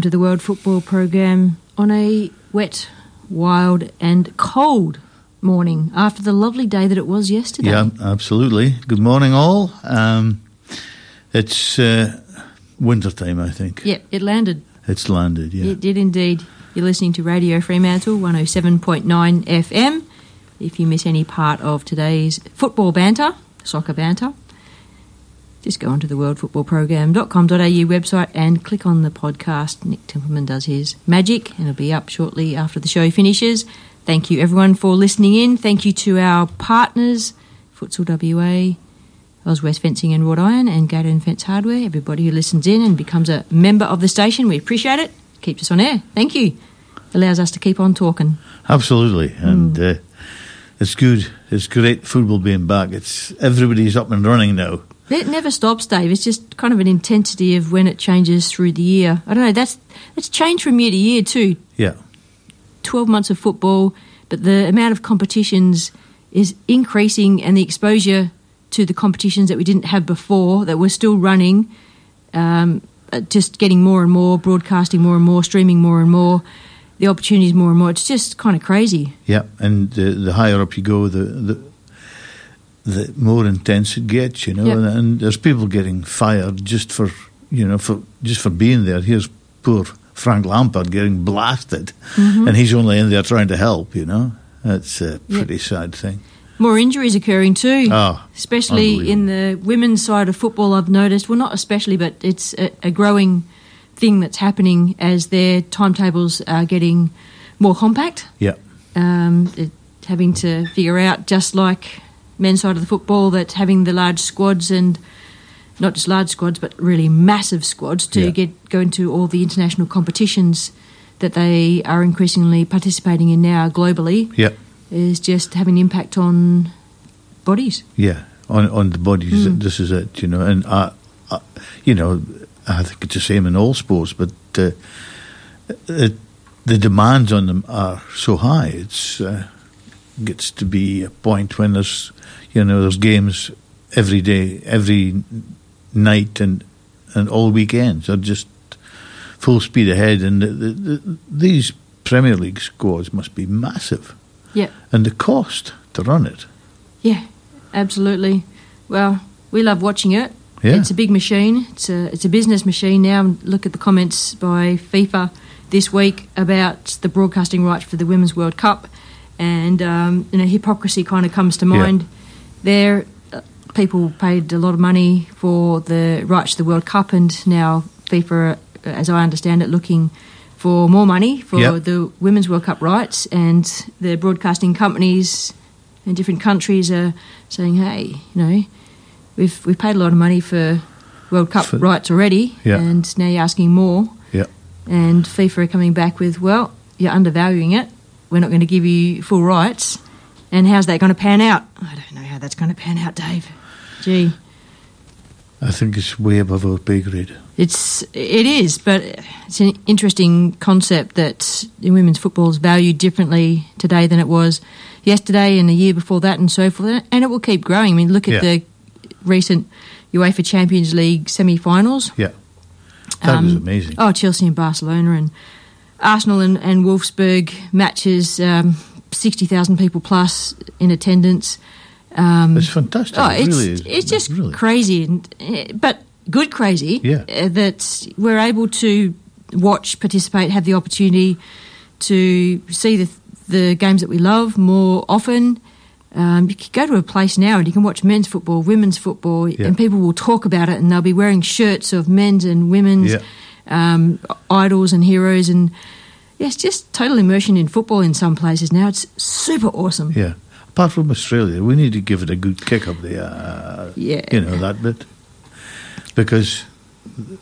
Welcome to the World Football Program on a wet, wild, and cold morning after the lovely day that it was yesterday. Yeah, absolutely. Good morning, all. Um, it's uh, winter time, I think. Yeah, it landed. It's landed, yeah. It did indeed. You're listening to Radio Fremantle 107.9 FM. If you miss any part of today's football banter, soccer banter, just go onto the worldfootballprogram.com.au website and click on the podcast. Nick Templeman does his magic and it'll be up shortly after the show finishes. Thank you everyone for listening in. Thank you to our partners, Futsal WA, Oz West Fencing and Wrought Iron, and Gate and Fence Hardware. Everybody who listens in and becomes a member of the station, we appreciate it. Keeps us on air. Thank you. Allows us to keep on talking. Absolutely. And uh, it's good. It's great football being back. It's Everybody's up and running now. It never stops, Dave. It's just kind of an intensity of when it changes through the year. I don't know. That's that's changed from year to year too. Yeah. Twelve months of football, but the amount of competitions is increasing, and the exposure to the competitions that we didn't have before that were still running, um, uh, just getting more and more, broadcasting more and more, streaming more and more, the opportunities more and more. It's just kind of crazy. Yeah. And uh, the higher up you go, the, the the more intense it gets, you know. Yep. And, and there's people getting fired just for, you know, for just for being there. Here's poor Frank Lampard getting blasted, Mm-hmm. and he's only in there trying to help, you know. That's a Yep. pretty sad thing. More injuries occurring too. Oh, especially in the women's side of football, I've noticed. Well, not especially, but it's a, a growing thing that's happening as their timetables are getting more compact. Yeah. Um, it, having to figure out, just like men's side of the football, that having the large squads and not just large squads, but really massive squads to Yeah. get go into all the international competitions that they are increasingly participating in now globally Yeah. is just having an impact on bodies. Yeah, on on the bodies. Hmm. This is it, you know. And I, I, you know, I think it's the same in all sports, but uh, it, the demands on them are so high. It's uh, gets to be a point when there's, you know, there's games every day, every night, and and all weekends are just full speed ahead. And the, the, the, these Premier League squads must be massive, Yeah. and the cost to run it. Yeah, absolutely. Well, we love watching it. Yeah. It's a big machine. It's a it's a business machine now. Look at the comments by FIFA this week about the broadcasting rights for the Women's World Cup, and um, you know hypocrisy kind of comes to Yeah. mind. There, uh, people paid a lot of money for the rights to the World Cup, and now FIFA, uh, as I understand it, looking for more money for Yep. the Women's World Cup rights, and the broadcasting companies in different countries are saying, "Hey, you know, we've we've paid a lot of money for World Cup For- rights already, Yeah. and now you're asking more." Yeah. And FIFA are coming back with, "Well, you're undervaluing it. We're not going to give you full rights." And how's that going to pan out? I don't know how that's going to pan out, Dave. Gee. I think it's way above our pay grade. It's it is, but it's an interesting concept that women's football is valued differently today than it was yesterday and the year before that, and so forth. And it will keep growing. I mean, look at Yeah. the recent UEFA Champions League semi-finals. Yeah. That was Um, amazing. Oh, Chelsea and Barcelona and Arsenal and, and Wolfsburg matches, um, 60,000 people plus in attendance. Um, it's fantastic. oh, it it's, really is. it's just really. crazy, and, eh, but good crazy Yeah. uh, that we're able to watch, participate, have the opportunity to see the, the games that we love more often. Um, you can go to a place now and you can watch men's football, women's football, Yeah. and people will talk about it and they'll be wearing shirts of men's and women's Yeah. Um, idols and heroes. And yeah, just total immersion in football in some places now. It's super awesome. Yeah. Apart from Australia, we need to give it a good kick up there. Uh, Yeah. You know, that bit. Because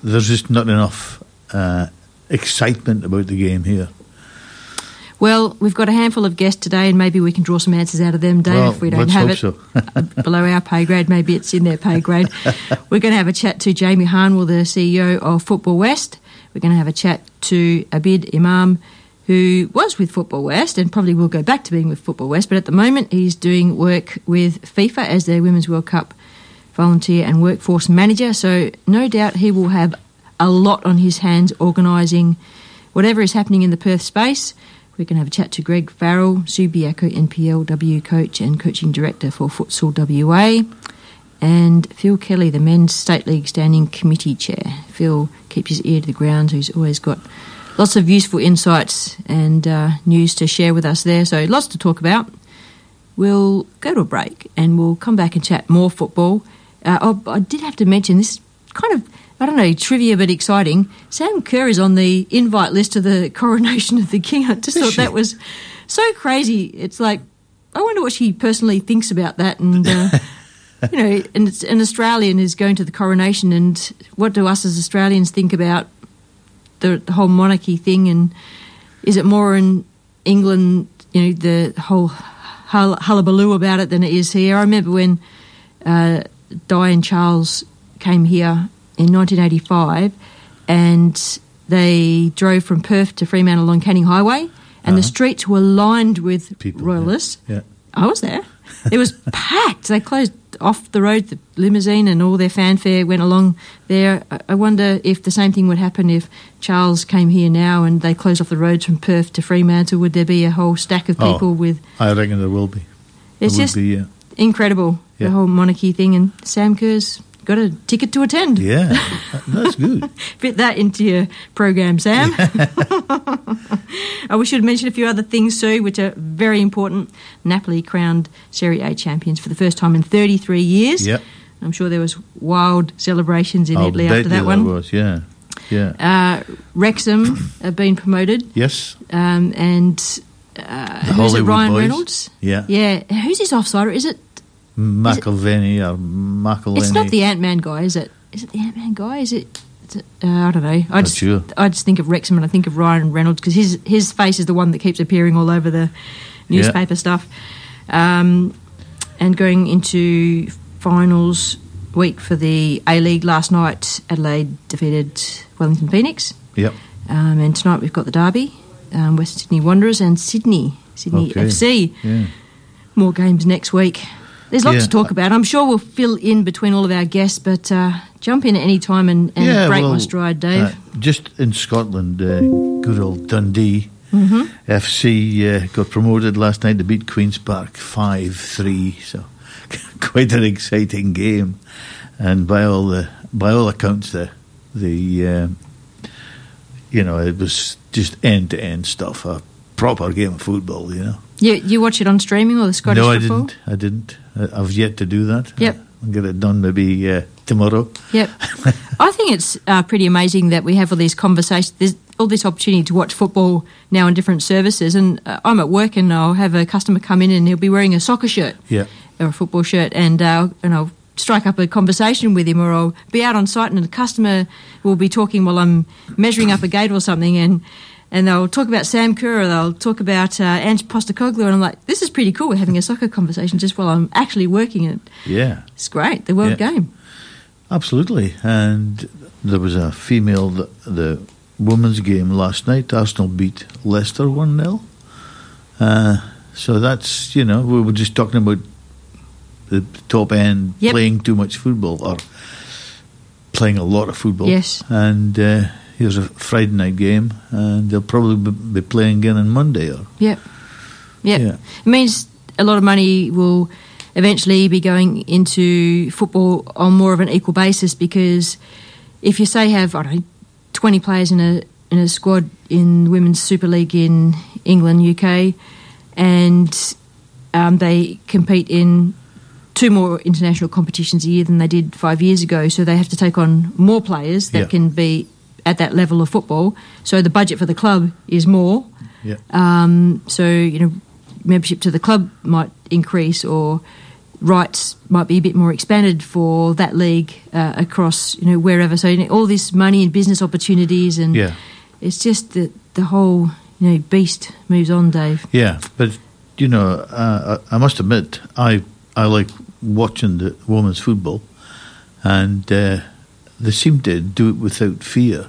there's just not enough uh, excitement about the game here. Well, we've got a handful of guests today, and maybe we can draw some answers out of them, Dave, well, if we don't have it so. Uh, below our pay grade. Maybe it's in their pay grade. We're going to have a chat to Jamie Harnwell, the CEO of Football West. We're going to have a chat to Abid Imam, who was with Football West and probably will go back to being with Football West, but at the moment he's doing work with FIFA as their Women's World Cup volunteer and workforce manager. So no doubt he will have a lot on his hands organising whatever is happening in the Perth space. We can have a chat to Greg Farrell, Subiaco NPLW coach and coaching director for Futsal WA, and Phil Kelly, the men's state league standing committee chair. Phil keeps his ear to the ground, who's always got lots of useful insights and uh, news to share with us there. So lots to talk about. We'll go to a break and we'll come back and chat more football. Uh, oh, I did have to mention this kind of, I don't know, trivia but exciting. Sam Kerr is on the invite list to the coronation of the king. I just Is thought she? that was so crazy. It's like, I wonder what she personally thinks about that. And, uh, you know, and it's, an Australian is going to the coronation, and what do us as Australians think about the, the whole monarchy thing? And is it more in England, you know, the whole hull- hullabaloo about it than it is here? I remember when uh, Di and Charles came here in 1985 and they drove from Perth to Fremantle along Canning Highway and the Uh-huh. streets were lined with People, royalists. Yeah. I was there. It was packed. They closed off the road, the limousine, and all their fanfare went along there. I- wonder if the same thing would happen if Charles came here now and they closed off the roads from Perth to Fremantle. Would there be a whole stack of Oh. people with? I reckon there will be. It's there just be, yeah. incredible the whole monarchy thing, and Sam Kerr's got a ticket to attend. Yeah, that's good. Fit that into your program, Sam. I wish you'd mention a few other things too, which are very important. Napoli crowned Serie A champions for the first time in 33 years. Yep. I'm sure there was wild celebrations in I'll Italy after that one. was, yeah. Yeah. Uh, Wrexham have been promoted, yes. um, and uh, who's it? Ryan boys. Reynolds. Yeah. Yeah, who's his offsider? Is it? McElveny or McElveny. It's not the Ant Man guy, is it? Is it the Ant Man guy? Is it- Uh, I don't know. I Not just, sure. I just think of Wrexham and I think of Ryan Reynolds because his his face is the one that keeps appearing all over the newspaper stuff. Um, and going into finals week for the A League last night, Adelaide defeated Wellington Phoenix, Yep. um, and tonight we've got the derby, um, West Sydney Wanderers and Sydney Sydney Okay. FC. Yeah. More games next week. There's lots Yeah. to talk about. I'm sure we'll fill in between all of our guests, but uh, jump in at any time and, and yeah, break well, my stride, Dave. uh, just in Scotland, uh, good old Dundee Mm-hmm. FC uh, got promoted last night to beat Queens Park 5 3. So, quite an exciting game. And by all the by all accounts, the, the um, you know, it was just end to end stuff. A proper game of football, you know. You, you watch it on streaming or the Scottish no, I football? didn't. I didn't. I- I've yet to do that. Yep. I'll get it done maybe uh, tomorrow. Yep. I think it's uh, pretty amazing that we have all these conversations. There's all this opportunity to watch football now in different services. And uh, I'm at work and I'll have a customer come in and he'll be wearing a soccer shirt Yeah. or a football shirt, and uh, and I'll strike up a conversation with him, or I'll be out on site and the customer will be talking while I'm measuring up a gate or something, and and they'll talk about Sam Kerr, or they'll talk about uh, Ange Postecoglou, and I'm like, this is pretty cool. We're having a soccer conversation just while I'm actually working it. Yeah, It's great. The world Yeah. game. absolutely. And there was a female, the, the women's game last night. Arsenal beat Leicester 1 0. Uh, so that's, you know, we were just talking about the top end Yep. playing too much football or playing a lot of football. Yes. And uh, here's a Friday night game, and they'll probably be- playing again on Monday. Or Yep. Yep. Yeah. It means a lot of money will eventually be going into football on more of an equal basis because if you say have I don't know twenty players in a in a squad in women's Super League in England, UK, and um, they compete in two more international competitions a year than they did five years ago, so they have to take on more players that Yeah. can be at that level of football. So the budget for the club is more. yeah, Um, so you know, membership to the club might increase, or rights might be a bit more expanded for that league uh, across you know wherever. So you know, all this money and business opportunities, and yeah. it's just that the whole you know beast moves on, Dave. Yeah, but you know, uh, I I must admit, I I like watching the women's football, and uh, they seem to do it without fear.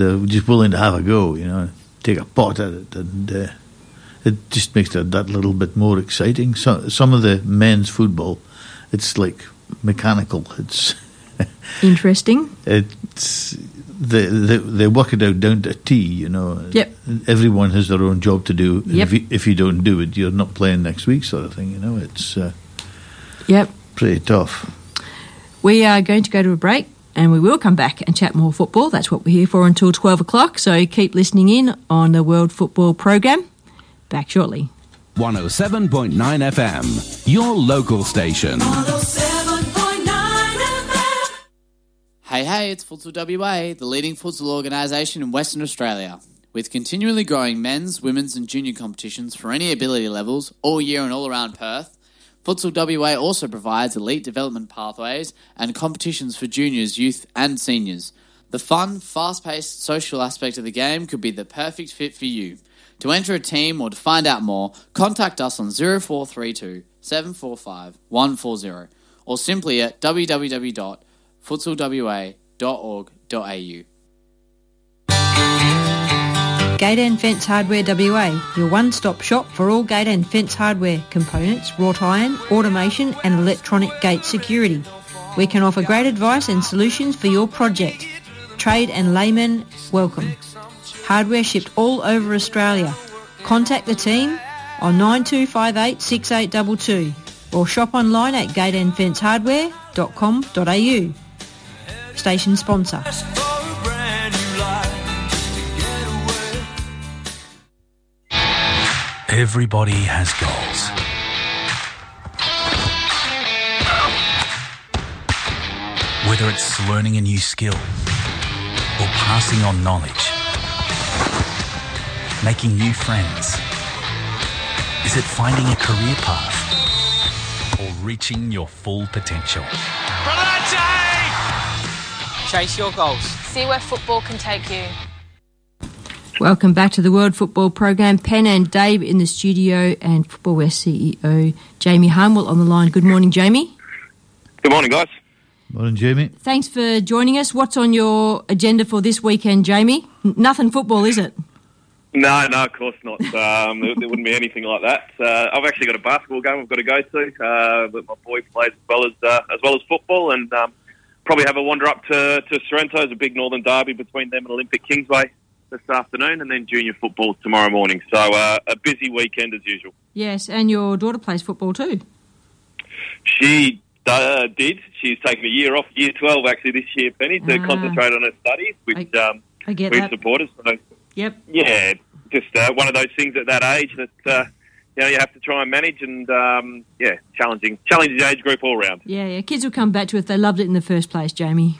They're just willing to have a go, you know, take a pot at it, and uh, it just makes it that little bit more exciting. So some of the men's football, it's like mechanical. It's Interesting. it's they, they they work it out down to a T, you know. Yep. Everyone has their own job to do. Yep. If you, if you don't do it, you're not playing next week, sort of thing. You know, it's uh, Yep. pretty tough. We are going to go to a break. And we will come back and chat more football. That's what we're here for until 12 o'clock. So keep listening in on the World Football Program. Back shortly. 107.9 FM, your local station. Oh hey, hey, it's Futsal WA, the leading futsal organisation in Western Australia. With continually growing men's, women's, and junior competitions for any ability levels all year and all around Perth, Futsal WA also provides elite development pathways and competitions for juniors, youth, and seniors. The fun, fast paced social aspect of the game could be the perfect fit for you. To enter a team or to find out more, contact us on 0432 745 140 or simply at www.futsalwa.org.au. Gate and Fence Hardware WA, your one-stop shop for all gate and fence hardware, components, wrought iron, automation and electronic gate security. We can offer great advice and solutions for your project. Trade and laymen, welcome. Hardware shipped all over Australia. Contact the team on 9258 6822 or shop online at gateandfencehardware.com.au. Station sponsor. Everybody has goals. Whether it's learning a new skill or passing on knowledge, making new friends, is it finding a career path or reaching your full potential? Chase your goals. See where football can take you. Welcome back to the World Football Program. Pen and Dave in the studio, and Football West CEO Jamie Harnwell on the line. Good morning, Jamie. Good morning, guys. Morning, Jamie. Thanks for joining us. What's on your agenda for this weekend, Jamie? N- nothing football, is it? No, no, of course not. Um, there, there wouldn't be anything like that. Uh, I've actually got a basketball game I've got to go to, uh, but my boy plays as well as uh, as well as football, and um, probably have a wander up to to Sorrento. It's a big northern derby between them and Olympic Kingsway this afternoon, and then junior football tomorrow morning. So uh, a busy weekend as usual. Yes, and your daughter plays football too. She uh, did. She's taken a year off, year twelve actually this year, Penny, to Ah. concentrate on her studies, which um, I get we that. support us. So Yep. yeah, just uh, one of those things at that age that uh, you know you have to try and manage, and um, yeah, challenging, challenging age group all round. Yeah, yeah. Kids will come back to it if they loved it in the first place, Jamie.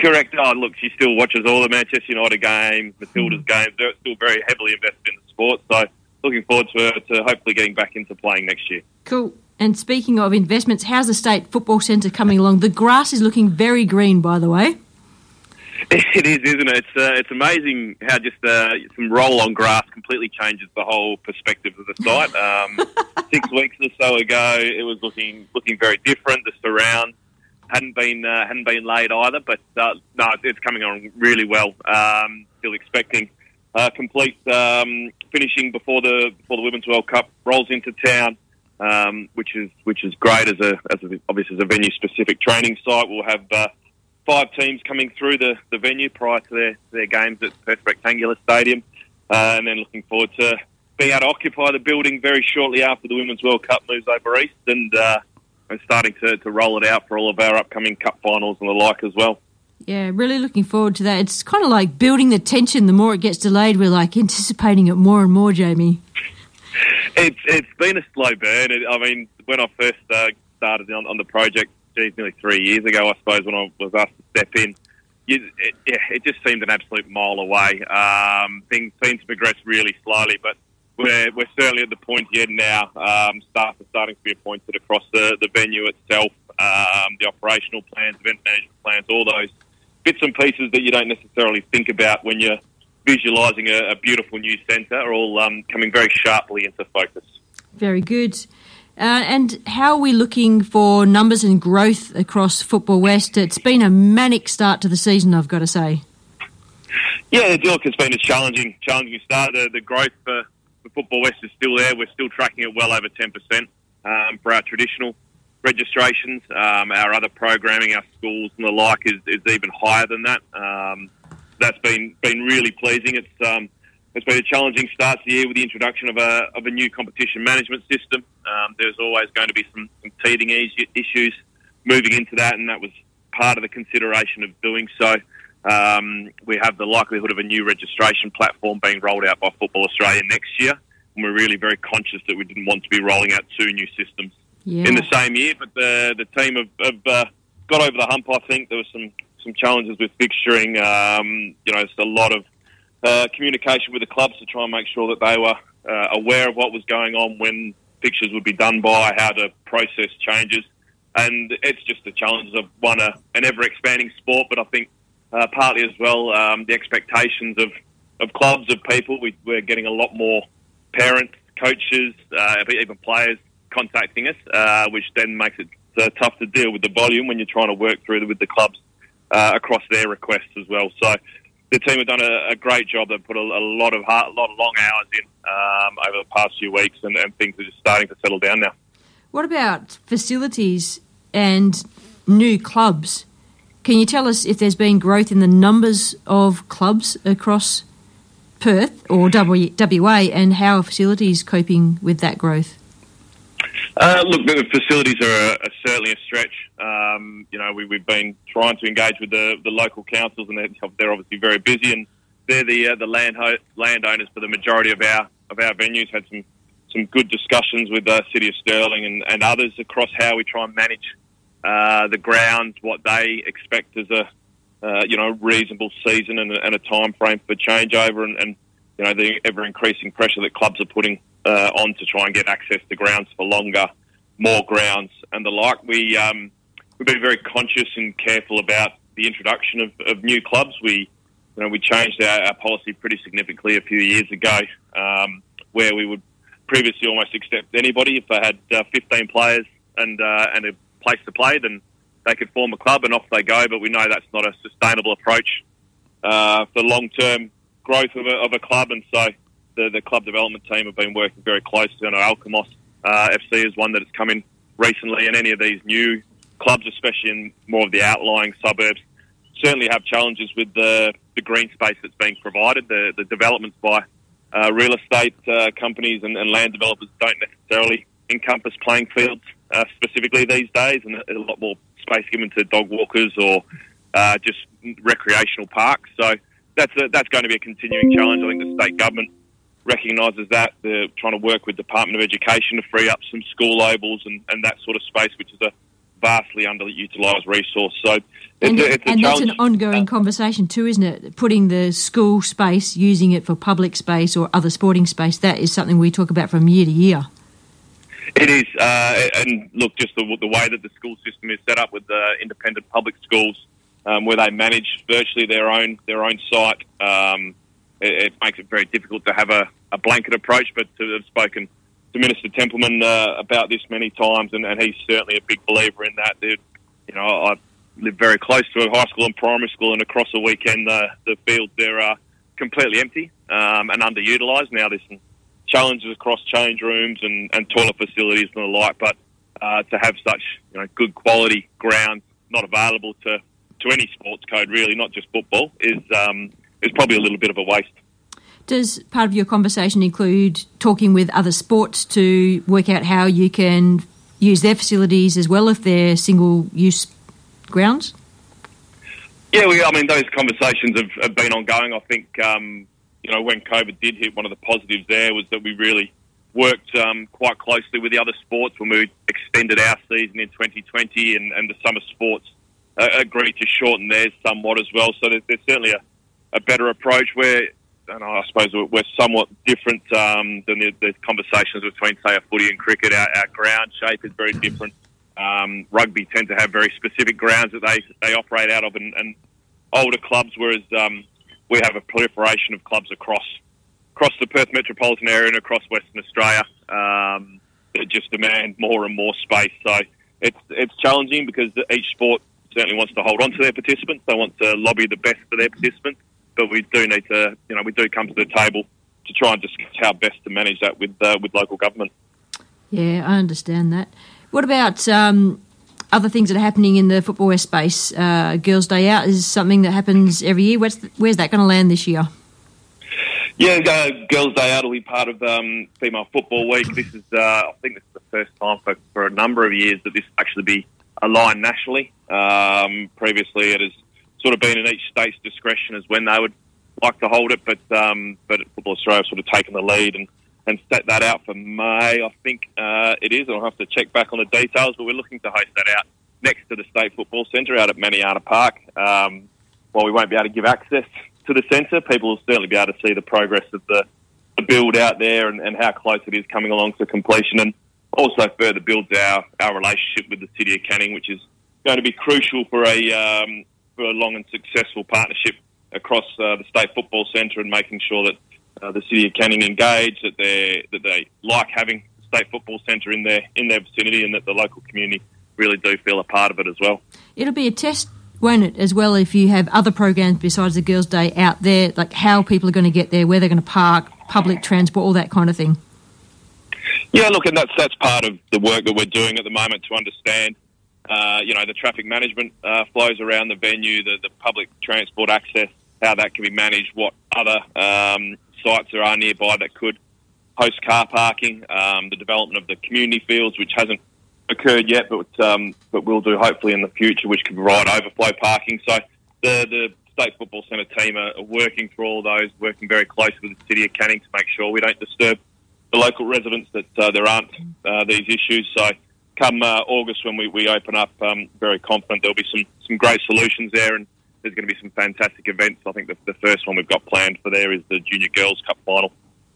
Correct. Oh, look, she still watches all the Manchester United games, Matilda's games. They're still very heavily invested in the sport. So looking forward to her to hopefully getting back into playing next year. Cool. And speaking of investments, how's the State Football Centre coming along? The grass is looking very green, by the way. It is, isn't it? It's uh, it's amazing how just uh, some roll on grass completely changes the whole perspective of the site. Um, six weeks or so ago, it was looking looking very different. The surrounds hadn't been uh, hadn't been laid either, but uh, no, it's coming on really well. Um, still expecting uh, complete um, finishing before the before the Women's World Cup rolls into town, um, which is which is great as a as a, obviously as a venue specific training site. We'll have uh, five teams coming through the, the venue prior to their, their games at Perth Rectangular Stadium, uh, and then looking forward to being able to occupy the building very shortly after the Women's World Cup moves over east, and uh, and starting to, to roll it out for all of our upcoming cup finals and the like as well. Yeah, really looking forward to that. It's kind of like building the tension. The more it gets delayed, we're like anticipating it more and more, Jamie. It's it's been a slow burn. It, I mean, when I first uh, started on, on the project, geez, nearly three years ago, I suppose, when I was asked to step in, you, it, yeah, it just seemed an absolute mile away. Um, things seem to progress really slowly, but we're, we're certainly at the point here now. Um, staff are starting to be appointed across the, the venue itself, um, the operational plans, event management plans, all those bits and pieces that you don't necessarily think about when you're visualising a, a, beautiful new centre are all um, coming very sharply into focus. Very good. Uh, and how are we looking for numbers and growth across Football West? It's been a manic start to the season, I've got to say. Yeah, look, it's been a challenging, challenging start. The, the growth for, for Football West is still there. We're still tracking it well over 10% um, for our traditional registrations. Um, our other programming, our schools and the like, is, is even higher than that. Um, that's been been really pleasing. It's um, it's been a challenging start to the year with the introduction of a of a new competition management system. Um, there's always going to be some, some teething issues moving into that, and that was part of the consideration of doing so. Um, we have the likelihood of a new registration platform being rolled out by Football Australia next year, and we're really very conscious that we didn't want to be rolling out two new systems yeah. in the same year. But the the team have, have uh, got over the hump. I think there were some some challenges with fixturing. Um, you know, it's a lot of uh, communication with the clubs to try and make sure that they were uh, aware of what was going on when fixtures would be done by, how to process changes. And it's just the challenges of one, a, an ever expanding sport, but I think uh, partly as well um, the expectations of, of clubs, of people. We, are getting a lot more parents, coaches, uh, even players contacting us, uh, which then makes it uh, tough to deal with the volume when you're trying to work through with the clubs uh, across their requests as well. So the team have done a, a great job. They've put a, a, lot of hard, a lot of long hours in um, over the past few weeks, and, and things are just starting to settle down now. What about facilities and new clubs? Can you tell us if there's been growth in the numbers of clubs across Perth or WA and how are facilities coping with that growth? Uh, look, the facilities are, a, certainly a stretch. Um, you know, we, have been trying to engage with the, the local councils, and they're, they're obviously very busy, and they're the uh, the land ho- landowners for the majority of our of our venues. Had some some good discussions with the City of Stirling and, and others across how we try and manage uh, the grounds, what they expect as a uh, you know reasonable season and a, and a time frame for changeover, and, and you know the ever increasing pressure that clubs are putting uh, on to try and get access to grounds for longer, more grounds and the like. We um, we've been very conscious and careful about the introduction of, of new clubs. We you know we changed our, our policy pretty significantly a few years ago, um, where we would previously almost accept anybody if they had uh, 15 players and uh, and a place to play, then they could form a club and off they go. But we know that's not a sustainable approach uh, for long term growth of a, of a club, and so the, the club development team have been working very closely. I know Alkimos uh, FC is one that has come in recently, and any of these new clubs, especially in more of the outlying suburbs, certainly have challenges with the, the green space that's being provided. The, the developments by uh, real estate uh, companies and, and, land developers don't necessarily encompass playing fields uh, specifically these days, and a lot more space given to dog walkers or uh, just recreational parks. So that's a, that's going to be a continuing challenge. I think the state government recognises that. They're trying to work with Department of Education to free up some school labels and, and that sort of space, which is a vastly underutilised resource. So and, a, it's a and that's an ongoing uh, conversation too, isn't it? Putting the school space, using it for public space or other sporting space, that is something we talk about from year to year. It is, uh, and look, just the, the, way that the school system is set up with the independent public schools, um, where they manage virtually their own their own site. Um, it, it makes it very difficult to have a, a blanket approach, but to have spoken to Minister Templeman uh, about this many times, and, and he's certainly a big believer in that. You know, I live very close to a high school and primary school, and across the weekend, the the fields there are completely empty um, and underutilised. Now there's some challenges across change rooms and, and toilet facilities and the like, but uh, to have such you know good quality grounds not available to, to any sports code really, not just football, is um, is probably a little bit of a waste. Does part of your conversation include talking with other sports to work out how you can use their facilities as well if they're single use grounds? Yeah, we, I mean, those conversations have, have been ongoing. I think, um, you know, when COVID did hit, one of the positives there was that we really worked um, quite closely with the other sports when we extended our season in 2020 and, and the summer sports uh, agreed to shorten theirs somewhat as well. So there's, there's certainly a, a better approach where, and I suppose we're somewhat different um, than the, the, conversations between, say, a footy and cricket. Our, our ground shape is very different. Um, rugby tend to have very specific grounds that they, they operate out of, and, and older clubs, whereas um, we have a proliferation of clubs across across the Perth metropolitan area and across Western Australia um, that just demand more and more space. So it's it's challenging because each sport certainly wants to hold on to their participants. They want to lobby the best for their participants, but we do need to, you know, we do come to the table to try and discuss how best to manage that with uh, with local government. Yeah, I understand that. What about um, other things that are happening in the Football space? Uh, Girls' Day Out is something that happens every year. Where's, the, where's that going to land this year? Yeah, uh, Girls' Day Out will be part of um, Female Football Week. This is, uh, I think, this is the first time for, for a number of years that this actually be aligned nationally. Um, previously, it has sort of been in each state's discretion as when they would like to hold it, but um, but Football Australia sort of taken the lead and and set that out for May. I think uh, it is. I'll have to check back on the details, but we're looking to host that out next to the State Football Centre out at Maniana Park. Um, while we won't be able to give access to the centre, people will certainly be able to see the progress of the, the build out there and, and how close it is coming along to completion, and also further builds our, our relationship with the City of Canning, which is going to be crucial for a um, for a long and successful partnership across uh, the State Football Centre and making sure that uh, the city of Canning engaged, that they that they like having the state football centre in their in their vicinity, and that the local community really do feel a part of it as well. It'll be a test, won't it, as well, if you have other programs besides the Girls' Day out there, like how people are going to get there, where they're going to park, public transport, all that kind of thing. Yeah, look, and that's that's part of the work that we're doing at the moment to understand. Uh, you know, the traffic management uh, flows around the venue, the, the public transport access, how that can be managed, what other um, sites there are nearby that could host car parking, um, the development of the community fields, which hasn't occurred yet, but um, but will do hopefully in the future, which can provide overflow parking. So the the state football centre team are, working through all those, working very closely with the city of Canning to make sure we don't disturb the local residents that uh, there aren't uh, these issues. So come uh, August when we, we open up, um, very confident there'll be some some great solutions there and there's going to be some fantastic events. I think the, the first one we've got planned for there is the Junior Girls Cup final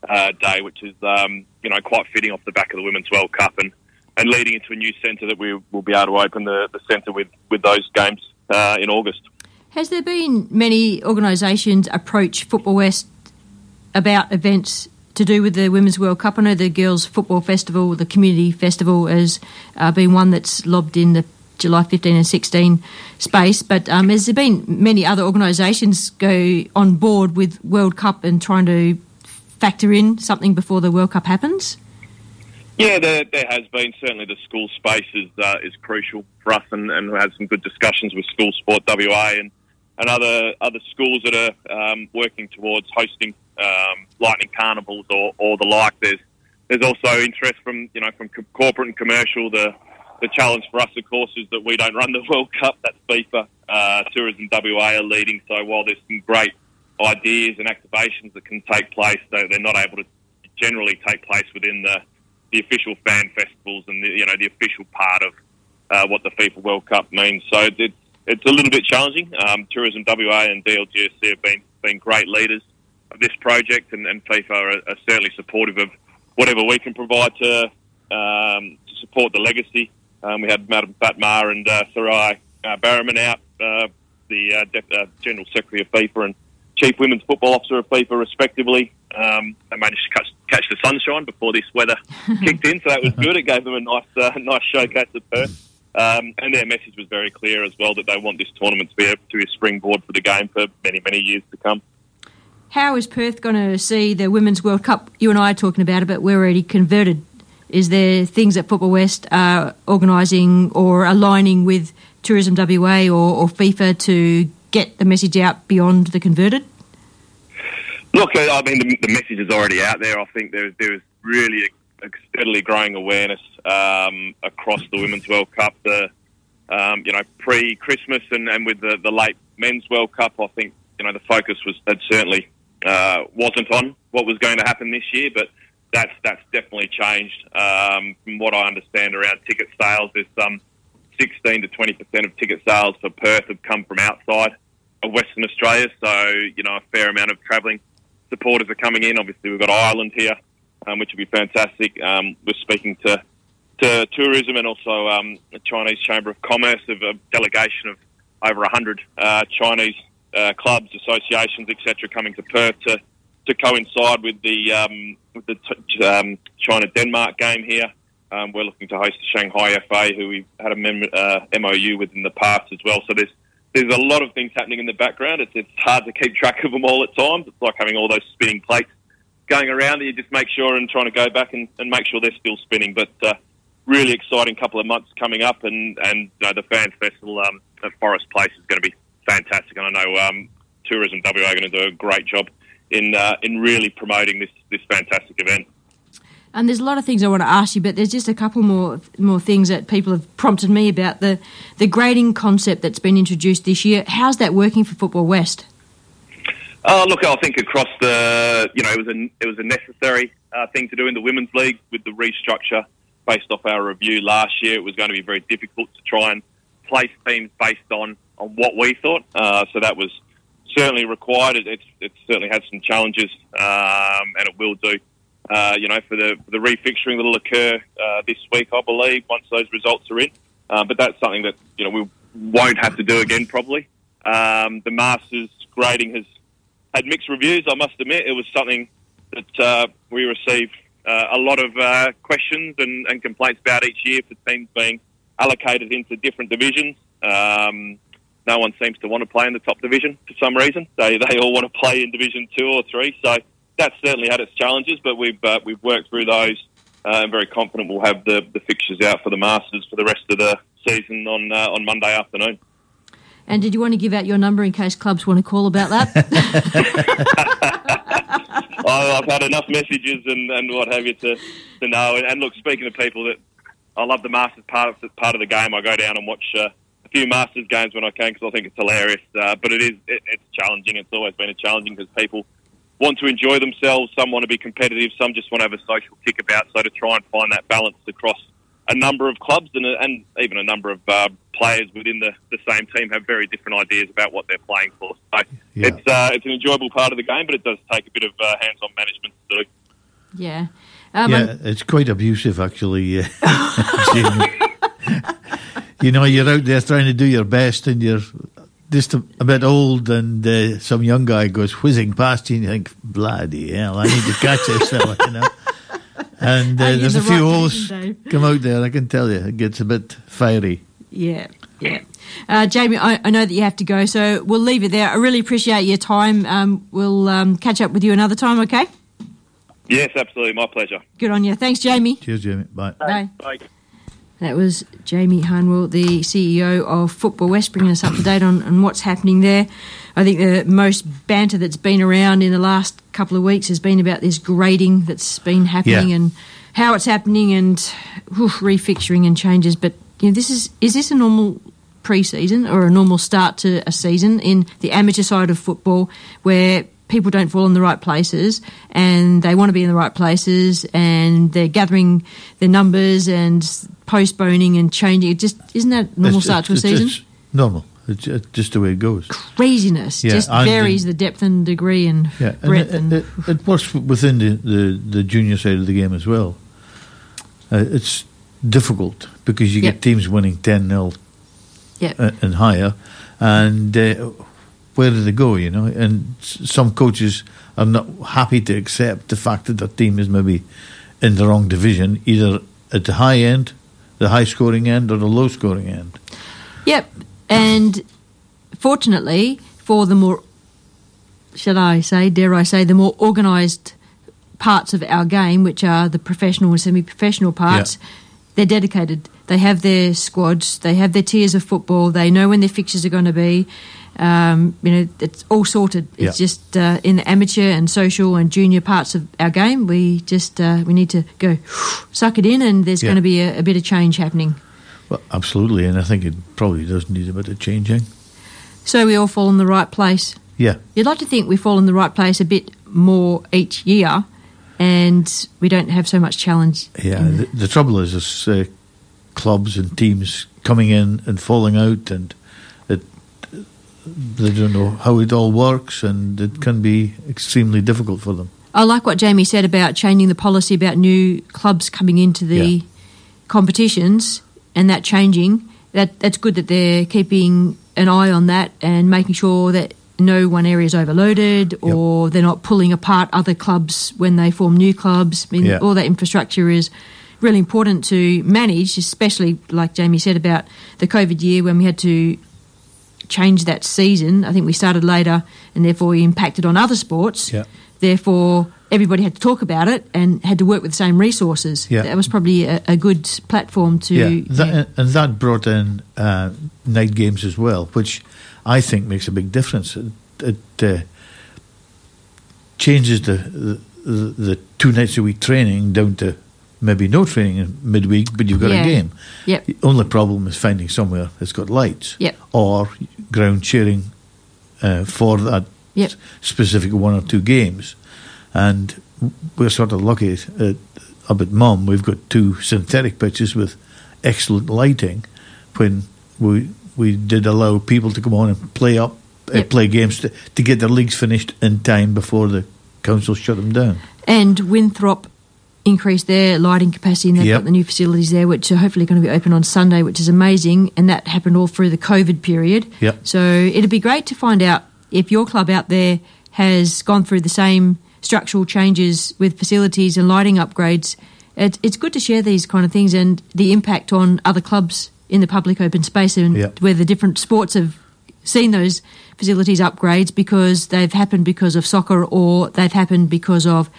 uh, day, which is um, you know quite fitting off the back of the Women's World Cup and, and leading into a new centre that we will be able to open the, the centre with with those games uh, in August. Has there been many organisations approach Football West about events to do with the Women's World Cup? I know the Girls Football Festival, the Community Festival, has uh, been one that's lobbed in the July 15 and 16 space. But um, has there been many other organisations go on board with World Cup and trying to factor in something before the World Cup happens? Yeah, there, there has been. Certainly the school space is, uh, is crucial for us and, and we had some good discussions with School Sport WA and, and other other schools that are um, working towards hosting um, lightning carnivals or, or the like. There's there's also interest from you know from corporate and commercial. The the challenge for us, of course, is that we don't run the World Cup. That's FIFA. Uh, Tourism WA are leading. So while there's some great ideas and activations that can take place, they're, not able to generally take place within the, the official fan festivals and the, you know the official part of uh, what the FIFA World Cup means. So it's it's a little bit challenging. Um, Tourism WA and DLGSC have been been great leaders of this project, and, and FIFA are, are, certainly supportive of whatever we can provide to um, to support the legacy um, we had Madam Fatma and uh, Sarai uh, Bareman out uh, the uh, Dep- uh, General Secretary of FIFA and Chief Women's Football Officer of FIFA, respectively. Um, they managed to catch, catch the sunshine before this weather kicked in, so that was good. It gave them a nice, uh, nice showcase at Perth. Um, and their message was very clear as well that they want this tournament to be a, to be a springboard for the game for many, many years to come. How is Perth going to see the Women's World Cup? You and I are talking about it, but we're already converted. Is there things that Football West are organising or aligning with Tourism WA or, or FIFA to get the message out beyond the converted? Look, I mean, the, the message is already out there. I think there's there's really a, a steadily growing awareness um, across the Women's World Cup. The um, you know pre Christmas and, and with the, the late Men's World Cup, I think you know the focus was had certainly uh, wasn't on what was going to happen this year, but that's that's definitely changed. Um, from what I understand around ticket sales, there's some 16 to 20 percent of ticket sales for Perth have come from outside of Western Australia. So you know a fair amount of travelling supporters are coming in. Obviously, we've got Ireland here, um, which would be fantastic. Um, we're speaking to to tourism and also um, the Chinese Chamber of Commerce of a delegation of over 100 uh, Chinese uh, clubs, associations, etc., coming to Perth to, to coincide with the um, with the t- um, China Denmark game here. Um, we're looking to host the Shanghai FA, who we've had a mem- uh, MOU with in the past as well. So there's there's a lot of things happening in the background. It's, it's hard to keep track of them all at times. It's like having all those spinning plates going around that you just make sure and trying to go back and, and make sure they're still spinning. But uh, really exciting couple of months coming up, and and you know, the Fans Festival um, at Forest Place is going to be fantastic. And I know um, Tourism WA are going to do a great job in uh, in really promoting this this fantastic event. And there's a lot of things I want to ask you, but there's just a couple more more things that people have prompted me about the the grading concept that's been introduced this year. How's that working for Football West? Oh, look, I think across the, you know, it was a it was a necessary uh, thing to do in the women's league with the restructure based off our review last year. It was going to be very difficult to try and place teams based on on what we thought. Uh, so that was certainly required. It, it's it certainly had some challenges, um, and it will do. Uh, you know, for the for the refixturing that'll occur uh, this week, I believe, once those results are in. Uh, but that's something that you know we won't have to do again, probably. Um, the Masters grading has had mixed reviews. I must admit, it was something that uh, we received uh, a lot of uh, questions and, and complaints about each year for teams being allocated into different divisions. Um, no one seems to want to play in the top division for some reason. They they all want to play in Division Two or Three. So that's certainly had its challenges, but we've uh, we've worked through those. Uh, I'm very confident we'll have the, the fixtures out for the Masters for the rest of the season on uh, on Monday afternoon. And did you want to give out your number in case clubs want to call about that? I- I've had enough messages and, and what have you to, to know. And, and look, speaking to people that I love the Masters part of part of the game. I go down and watch uh, few Masters games when I can because I think it's hilarious. Uh, but it is it, it's challenging. It's always been a challenging because people want to enjoy themselves. Some want to be competitive. Some just want to have a social kick about. So to try and find that balance across a number of clubs and, and even a number of uh, players within the, the same team have very different ideas about what they're playing for. So Yeah. it's uh, it's an enjoyable part of the game, but it does take a bit of uh, hands-on management to do. yeah. Um, yeah, it's quite abusive, actually. Jamie. you know, you're out there trying to do your best, and you're just a, a bit old, and uh, some young guy goes whizzing past you, and you think, "Bloody hell, I need to catch this fella," you know. And uh, Are you there's a the few right holes position, come out there. I can tell you, it gets a bit fiery. Yeah, yeah. Uh, Jamie, I, I know that you have to go, so we'll leave it there. I really appreciate your time. Um, we'll um, catch up with you another time, okay? Yes, absolutely, my pleasure. Good on you. Thanks, Jamie. Cheers, Jamie. Bye. Bye. Bye. That was Jamie Harnwell, the CEO of Football West, bringing us up to date on, on what's happening there. I think the most banter that's been around in the last couple of weeks has been about this grading that's been happening Yeah. and how it's happening and whew, refixturing and changes. But you know, this is is this a normal pre-season or a normal start to a season in the amateur side of football where people don't fall in the right places and they want to be in the right places and they're gathering their numbers and postponing and changing it just isn't that normal It's- start to a season It's normal. It's, just the way it goes. craziness Yeah, just and varies the- depth and degree and Yeah, and breadth it, and, it, it works within the, the, the junior side of the game as well. Uh, it's difficult because you Yep. get teams winning 10 0 yeah uh, and higher, and uh, where do they go? You know, and some coaches are not happy to accept the fact that their team is maybe in the wrong division, either at the high end, the high scoring end, or the low scoring end. Yep. And fortunately, for the more, shall I say, dare I say, the more organised parts of our game, which are the professional and semi professional parts, they're dedicated. They have their squads, they have their tiers of football, they know when their fixtures are going to be. Um, you know, it's all sorted. It's Yeah. just uh, in the amateur and social and junior parts of our game, we just uh, we need to go suck it in, and there's Yeah. going to be a, a bit of change happening. Well, absolutely, and I think it probably does need a bit of changing. So we all fall in the right place. Yeah, You'd like to think we fall in the right place a bit more each year, and we don't have so much challenge. yeah. The, the trouble is, is uh, clubs and teams coming in and falling out, and they don't know how it all works, and it can be extremely difficult for them. I like what Jamie said about changing the policy about new clubs coming into the Yeah. competitions and that changing. That that's good that they're keeping an eye on that and making sure that no one area is overloaded or they're not pulling apart other clubs when they form new clubs. I mean, Yeah. all that infrastructure is really important to manage, especially like Jamie said about the COVID year when we had to change that season. I think we started later and therefore we impacted on other sports. Yeah. Therefore, everybody had to talk about it and had to work with the same resources. Yeah. That was probably a, a good platform to. yeah, that, and that brought in uh, night games as well, which I think makes a big difference. It, it uh, changes the, the the two nights a week training down to maybe no training in midweek, but you've got Yeah. a game. Yep. The only problem is finding somewhere that's got lights Yep. or ground sharing uh, for that Yep. specific one or two games. And we're sort of lucky at, up at Mum, we've got two synthetic pitches with excellent lighting when we we did allow people to come on and play up, uh, play games to, to get their leagues finished in time before the council shut them down. And Winthrop increased their lighting capacity and they've Yep. got the new facilities there, which are hopefully going to be open on Sunday, which is amazing. And that happened all through the COVID period. Yep. So it'd be great to find out if your club out there has gone through the same structural changes with facilities and lighting upgrades. It, it's good to share these kind of things and the impact on other clubs in the public open space and Yep. where the different sports have seen those facilities upgrades because they've happened because of soccer or they've happened because of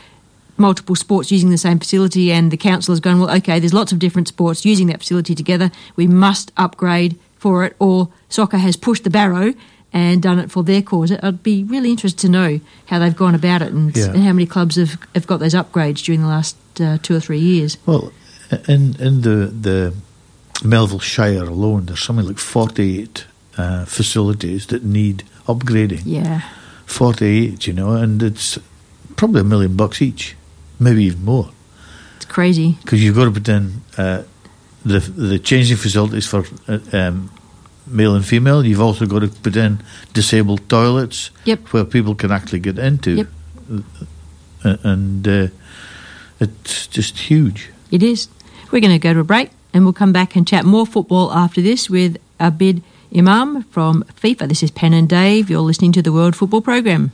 multiple sports using the same facility and the council has gone, well, okay, there's lots of different sports using that facility together. We must upgrade for it or soccer has pushed the barrow and done it for their cause. I'd be really interested to know how they've gone about it and, Yeah. and how many clubs have, have got those upgrades during the last uh, two or three years. Well, in in the the Melville Shire alone, there's something like 48 uh, facilities that need upgrading. Yeah. 48, you know, and it's probably a million bucks each, maybe even more, It's crazy. because you've got to put in uh, the the changing facilities for uh, um, male and female. You've also got to put in disabled toilets Yep. where people can actually get into, Yep. Uh, and uh, it's just huge. It is. We're going to go to a break and we'll come back and chat more football after this with Abid Imam from FIFA. This is Pen and Dave. You're listening to the World Football Program.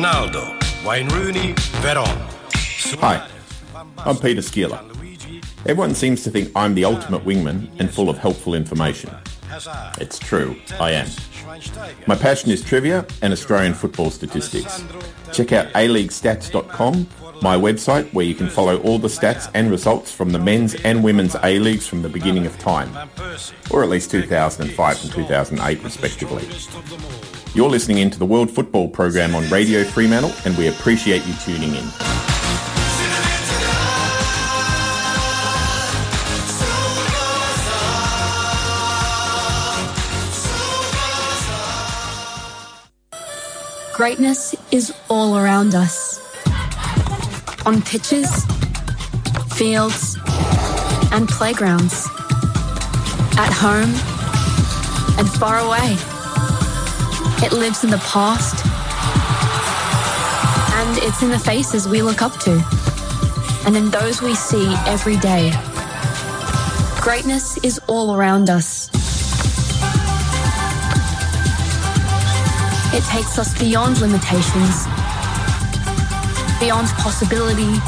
Ronaldo, Wayne Rooney, Veron. Hi, I'm Peter Skeeler. Everyone seems to think I'm the ultimate wingman and full of helpful information. It's true, I am. My passion is trivia and Australian football statistics. Check out aleaguestats.com, my website where you can follow all the stats and results from the men's and women's A-Leagues from the beginning of time, or at least 2005 and 2008 respectively. You're listening into the World Football Program on Radio Fremantle and we appreciate you tuning in. Greatness is all around us. On pitches, fields, and playgrounds, at home and far away. It lives in the past. And it's in the faces we look up to. And in those we see every day. Greatness is all around us. It takes us beyond limitations, beyond possibility,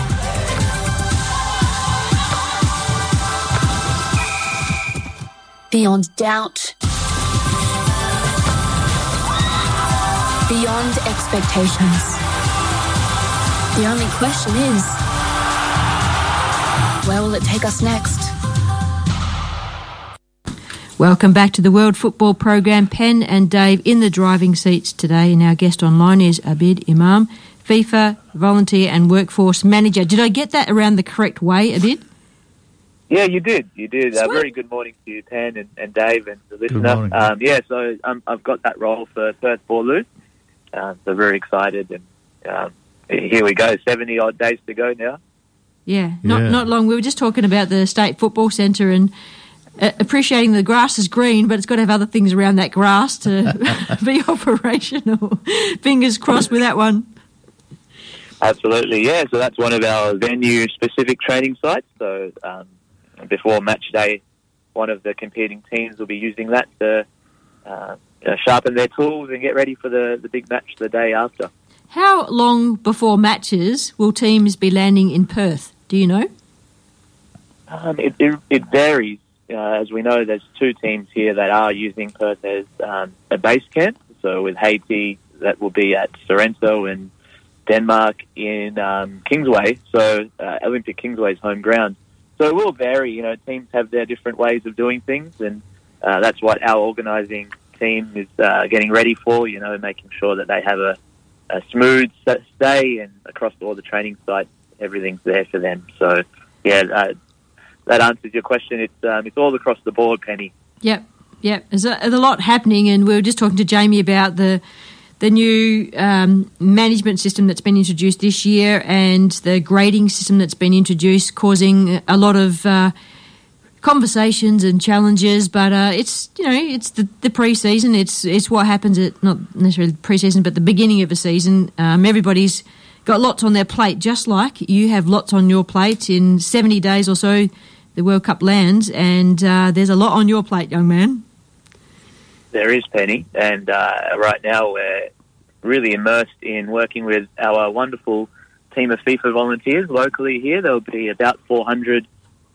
beyond doubt, beyond expectations. The only question is, where will it take us next? Welcome back to the World Football Program. Penn and Dave in the driving seats today, and our guest online is Abid Imam, FIFA volunteer and workforce manager. Did I get that around the correct way, Abid? Yeah, you did. You did. Uh, very good morning to you, Penn and, and Dave and the listener. Um, yeah, so um, I've got that role for Perth Boorloo. Uh, so very excited, and um, here we go. Seventy odd days to go now. Yeah, not Yeah. not long. We were just talking about the state football centre and uh, appreciating the grass is green, but it's got to have other things around that grass to be operational. Fingers crossed with that one. Absolutely, yeah. So that's one of our venue-specific training sites. So um, before match day, one of the competing teams will be using that to uh, know, sharpen their tools and get ready for the, the big match the day after. How long before matches will teams be landing in Perth? Do you know? Um, it, it, it varies. Uh, as we know, there's two teams here that are using Perth as um, a base camp. So with Haiti, that will be at Sorrento and Denmark in um, Kingsway. So uh, Olympic Kingsway's home ground. So it will vary. You know, teams have their different ways of doing things, and uh, that's what our organising team is uh, getting ready for. You know, making sure that they have a, a smooth stay, and across all the training sites, everything's there for them. So, yeah, uh, that answers your question. It's um, it's all across the board, Penny. Yep, yep. There's a, there's a lot happening, and we were just talking to Jamie about the the new um, management system that's been introduced this year and the grading system that's been introduced, causing a lot of uh, conversations and challenges. But uh, it's you know it's the, the pre-season. It's it's what happens at not necessarily pre-season, but the beginning of a season. Um, everybody's got lots on their plate, just like you have lots on your plate in 70 days or so. The World Cup lands, and uh, there's a lot on your plate, young man. There is Penny, and uh, right now we're really immersed in working with our wonderful team of FIFA volunteers locally here. There'll be about 400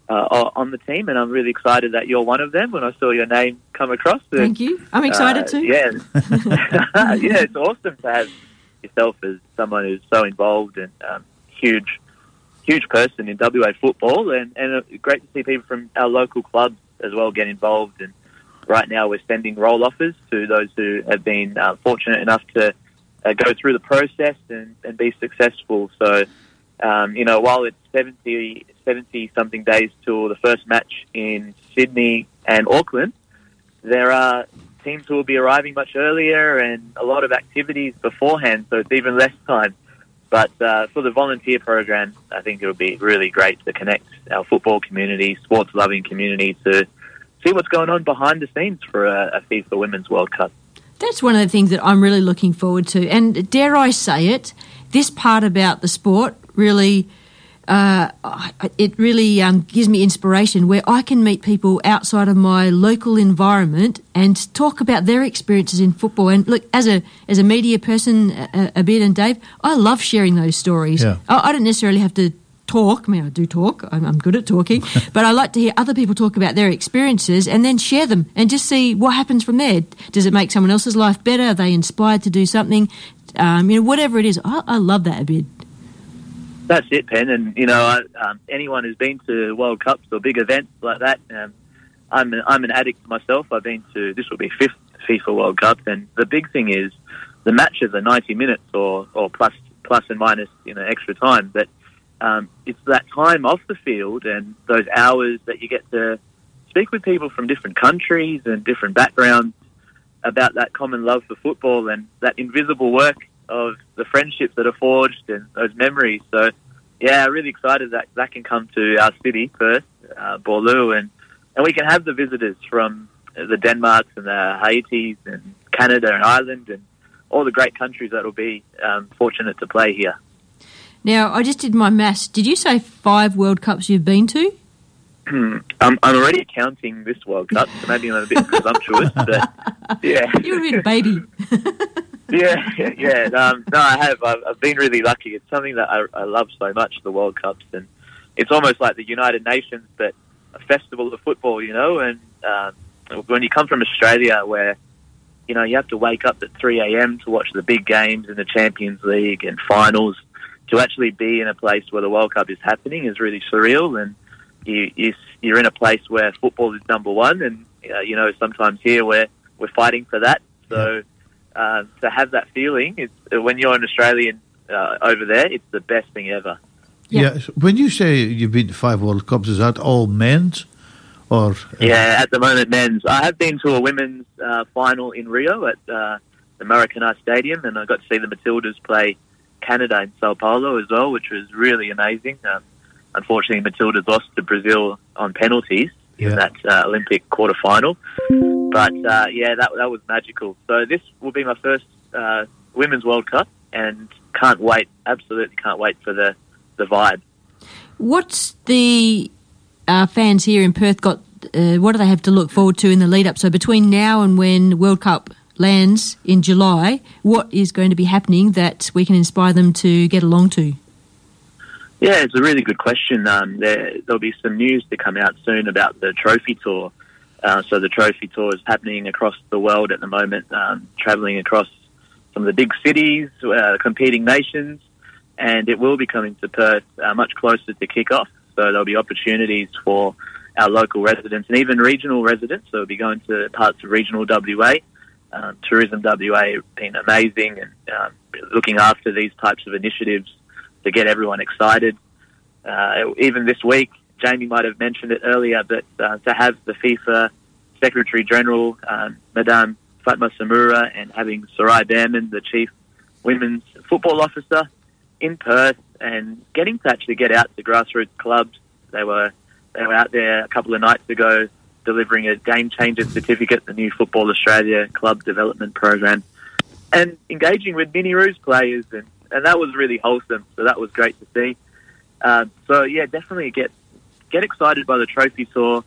uh, on the team, and I'm really excited that you're one of them. When I saw your name come across, Thank you. I'm excited Uh, too. Yeah, yeah, it's awesome to have yourself as someone who's so involved and um, huge, huge person in WA football, and and uh, great to see people from our local clubs as well get involved. And right now, we're sending roll offers to those who have been uh, fortunate enough to uh, go through the process and, and be successful. So, um, you know, while it's 70, 70 something days till the first match in Sydney and Auckland, there are teams who will be arriving much earlier and a lot of activities beforehand, so it's even less time. But uh, for the volunteer program, I think it would be really great to connect our football community, sports loving community to see what's going on behind the scenes for a, a FIFA Women's World Cup. That's one of the things that I'm really looking forward to. And dare I say it, this part about the sport really, uh, it really um, gives me inspiration where I can meet people outside of my local environment and talk about their experiences in football. And look, as a as a media person, a, Abid and Dave, I love sharing those stories. Yeah. I, I don't necessarily have to talk. I mean, I do talk. I'm, I'm good at talking, but I like to hear other people talk about their experiences and then share them and just see what happens from there. Does it make someone else's life better? Are they inspired to do something? Um, you know, whatever it is, I, I love that Abid. That's it, Pen. And you know, I, um, anyone who's been to World Cups or big events like that, um, I'm an, I'm an addict myself. I've been to this will be fifth FIFA World Cup, and the big thing is the matches are 90 minutes or or plus plus and minus you know extra time, but um, it's that time off the field and those hours that you get to speak with people from different countries and different backgrounds about that common love for football and that invisible work of the friendships that are forged and those memories. So, yeah, really excited that that can come to our city first uh, Boorloo, and and we can have the visitors from the Denmarks and the Haitis and Canada and Ireland and all the great countries that will be um, fortunate to play here. Now, I just did my maths. Did you say five World Cups you've been to? I'm, I'm already counting this World Cup, so maybe I'm a bit presumptuous, but yeah. You're a bit baby. yeah, yeah, yeah. Um, no, I have. I've, I've been really lucky. It's something that I, I love so much, the World Cups, and it's almost like the United Nations, but a festival of football, you know. And um, when you come from Australia, where you know you have to wake up at 3 a.m. to watch the big games in the Champions League and finals, to actually be in a place where the World Cup is happening is really surreal, and you, you you're in a place where football is number one, and uh, you know sometimes here we're we're fighting for that. So uh, to have that feeling, it's, when you're an Australian uh, over there, it's the best thing ever. Yeah. so when you say you've been to five World Cups, is that all men's or? Yeah, at the moment, men's. I have been to a women's uh, final in Rio at uh, the Maracanã Stadium, and I got to see the Matildas play Canada in Sao Paulo as well, which was really amazing. Um, unfortunately, Matildas lost to Brazil on penalties in that uh, Olympic quarter final. But uh, yeah, that that was magical. So this will be my first uh, Women's World Cup, and can't wait. Absolutely can't wait for the the vibe. What's the uh, fans here in Perth got? Uh, what do they have to look forward to in the lead up? So between now and when World Cup lands in July, what is going to be happening that we can inspire them to get along to? Yeah, it's a really good question. Um, there, there'll be some news to come out soon about the Trophy Tour. Uh, so the Trophy Tour is happening across the world at the moment, um, traveling across some of the big cities, uh, competing nations, and it will be coming to Perth uh, much closer to kick-off. So there'll be opportunities for our local residents and even regional residents. So we'll be going to parts of regional WA. Um, Tourism WA been amazing and um, looking after these types of initiatives to get everyone excited. Uh, even this week, Jamie might have mentioned it earlier, but uh, to have the FIFA Secretary General, um, Madame Fatma Samoura, and having Sarai Bareman, the Chief Women's Football Officer, in Perth, and getting to actually get out to grassroots clubs. They were they were out there a couple of nights ago delivering a game changer certificate, the new Football Australia Club Development Program, and engaging with Mini Roos players, and, and that was really wholesome. So that was great to see. Um, so yeah, definitely get get excited by the trophy tour.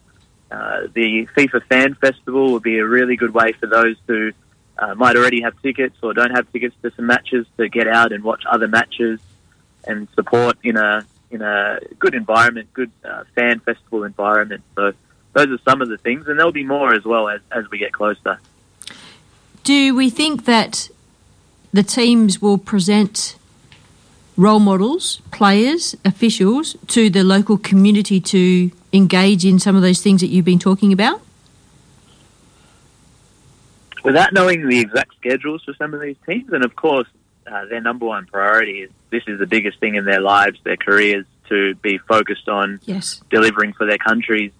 Uh, the FIFA Fan Festival will be a really good way for those who uh, might already have tickets or don't have tickets to some matches to get out and watch other matches and support in a in a good environment, good uh, fan festival environment. So those are some of the things, and there'll be more as well as, as we get closer. Do we think that the teams will present role models, players, officials to the local community to engage in some of those things that you've been talking about? Without knowing the exact schedules for some of these teams, and of course, uh, their number one priority is this is the biggest thing in their lives, their careers, to be focused on Yes. delivering for their countries.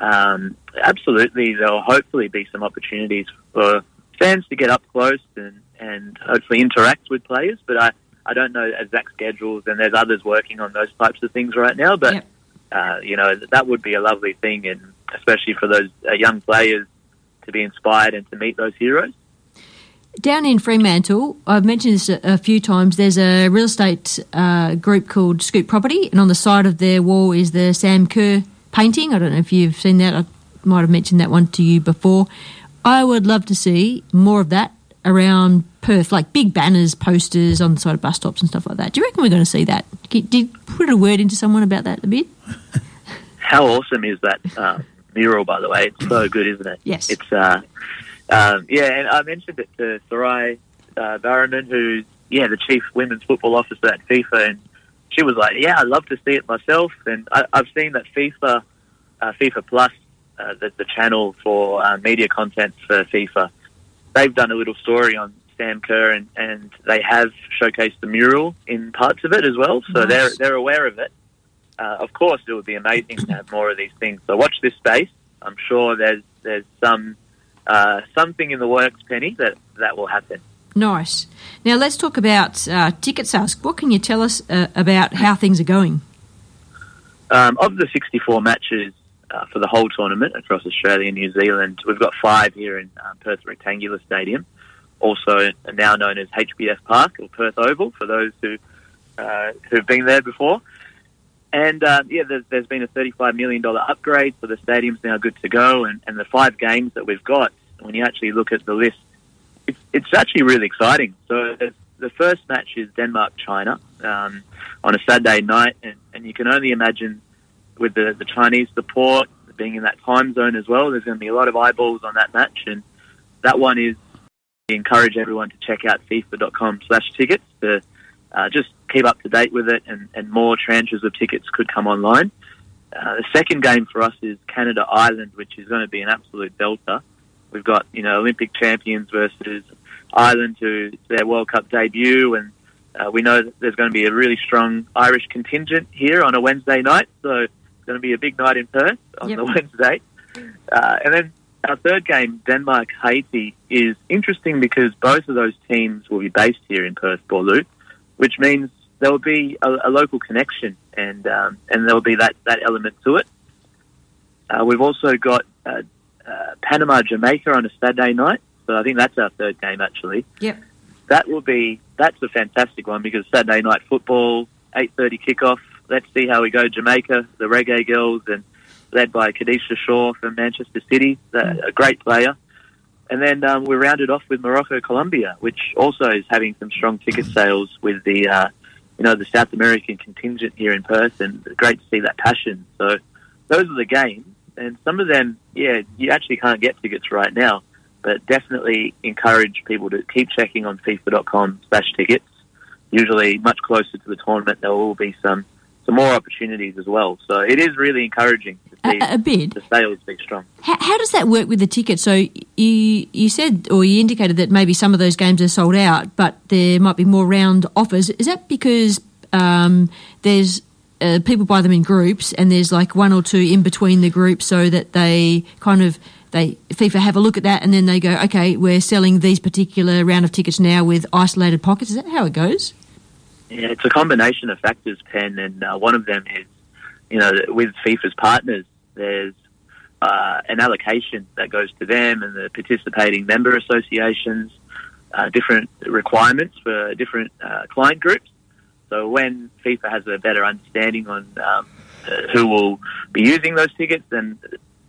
Um, absolutely, there'll hopefully be some opportunities for fans to get up close and, and hopefully interact with players. But I, I don't know exact schedules, and there's others working on those types of things right now. But uh, you know that would be a lovely thing, and especially for those uh, young players to be inspired and to meet those heroes. Down in Fremantle, I've mentioned this a, a few times. There's a real estate uh, group called Scoop Property, and on the side of their wall is the Sam Kerr painting. I don't know if you've seen that. I might have mentioned that one to you before. I would love to see more of that around Perth, like big banners, posters on the side of bus stops and stuff like that. Do you reckon we're going to see that? Did you put a word into someone about that a bit? How awesome is that uh, mural, by the way? It's so good, isn't it? Yes. It's uh, um, yeah, and I mentioned it to Sarai uh, who's yeah the chief women's football officer at FIFA, and she was like, "Yeah, I'd love to see it myself." And I, I've seen that FIFA, uh, FIFA Plus, uh, the, the channel for uh, media content for FIFA, they've done a little story on Sam Kerr, and, and they have showcased the mural in parts of it as well. So Nice. they're they're aware of it. Uh, of course, it would be amazing to have more of these things. So watch this space. I'm sure there's there's some uh, something in the works, Penny, that that will happen. Nice. Now let's talk about uh, ticket sales. What can you tell us uh, about how things are going? Um, of the 64 matches uh, for the whole tournament across Australia and New Zealand. We've got five here in uh, Perth Rectangular Stadium, also now known as HBF Park or Perth Oval for those who uh, who've been there before. And uh, yeah, there's, there's been a $35 million upgrade, so the stadium's now good to go. And, and the five games that we've got, when you actually look at the list, it's, it's actually really exciting. So the first match is Denmark China um, on a Saturday night, and, and you can only imagine with the, the Chinese support being in that time zone as well, there's going to be a lot of eyeballs on that match. And that one is we encourage everyone to check out FIFA.com slash tickets to uh, just keep up to date with it, and, and more tranches of tickets could come online. Uh, the second game for us is Canada Ireland, which is going to be an absolute belter. We've got you know Olympic champions versus Ireland, who their World Cup debut, and uh, we know that there's going to be a really strong Irish contingent here on a Wednesday night, so going to be a big night in Perth on Yep. the Wednesday. Uh, and then our third game, Denmark Haiti, is interesting because both of those teams will be based here in Perth, Boorloo, which means there will be a, a local connection and um, and there will be that, that element to it. Uh, we've also got uh, uh, Panama Jamaica on a Saturday night, so I think that's our third game actually. Yep. That will be that's a fantastic one because Saturday night football, eight thirty kickoff. Let's see how we go. Jamaica, the Reggae Girls, and led by Khadija Shaw from Manchester City, the- a great player. And then um, we rounded off with Morocco, Colombia, which also is having some strong ticket sales with the, uh, you know, the South American contingent here in Perth, and great to see that passion. So those are the games, and some of them, yeah, you actually can't get tickets right now, but definitely encourage people to keep checking on FIFA.com slash tickets. Usually, much closer to the tournament, there will be some some more opportunities as well. So it is really encouraging to see A, Abid. the sales be strong. How, how does that work with the tickets? So you you said or you indicated that maybe some of those games are sold out, but there might be more round offers. Is that because um, there's uh, people buy them in groups, and there's like one or two in between the groups, so that they kind of they FIFA have a look at that, and then they go, okay, we're selling these particular round of tickets now with isolated pockets. Is that how it goes? Yeah, it's a combination of factors, Pen, and uh, one of them is, you know, with FIFA's partners, there's uh, an allocation that goes to them and the participating member associations, uh, different requirements for different uh, client groups. So when FIFA has a better understanding on um, who will be using those tickets, then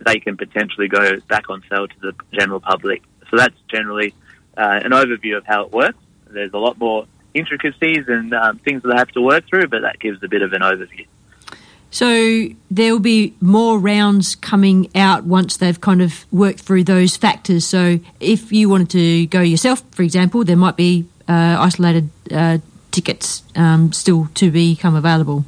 they can potentially go back on sale to the general public. So that's generally uh, an overview of how it works. There's a lot more intricacies and um, things that they have to work through, but that gives a bit of an overview. So there will be more rounds coming out once they've kind of worked through those factors. So if you wanted to go yourself, for example, there might be uh, isolated uh, tickets um, still to become available.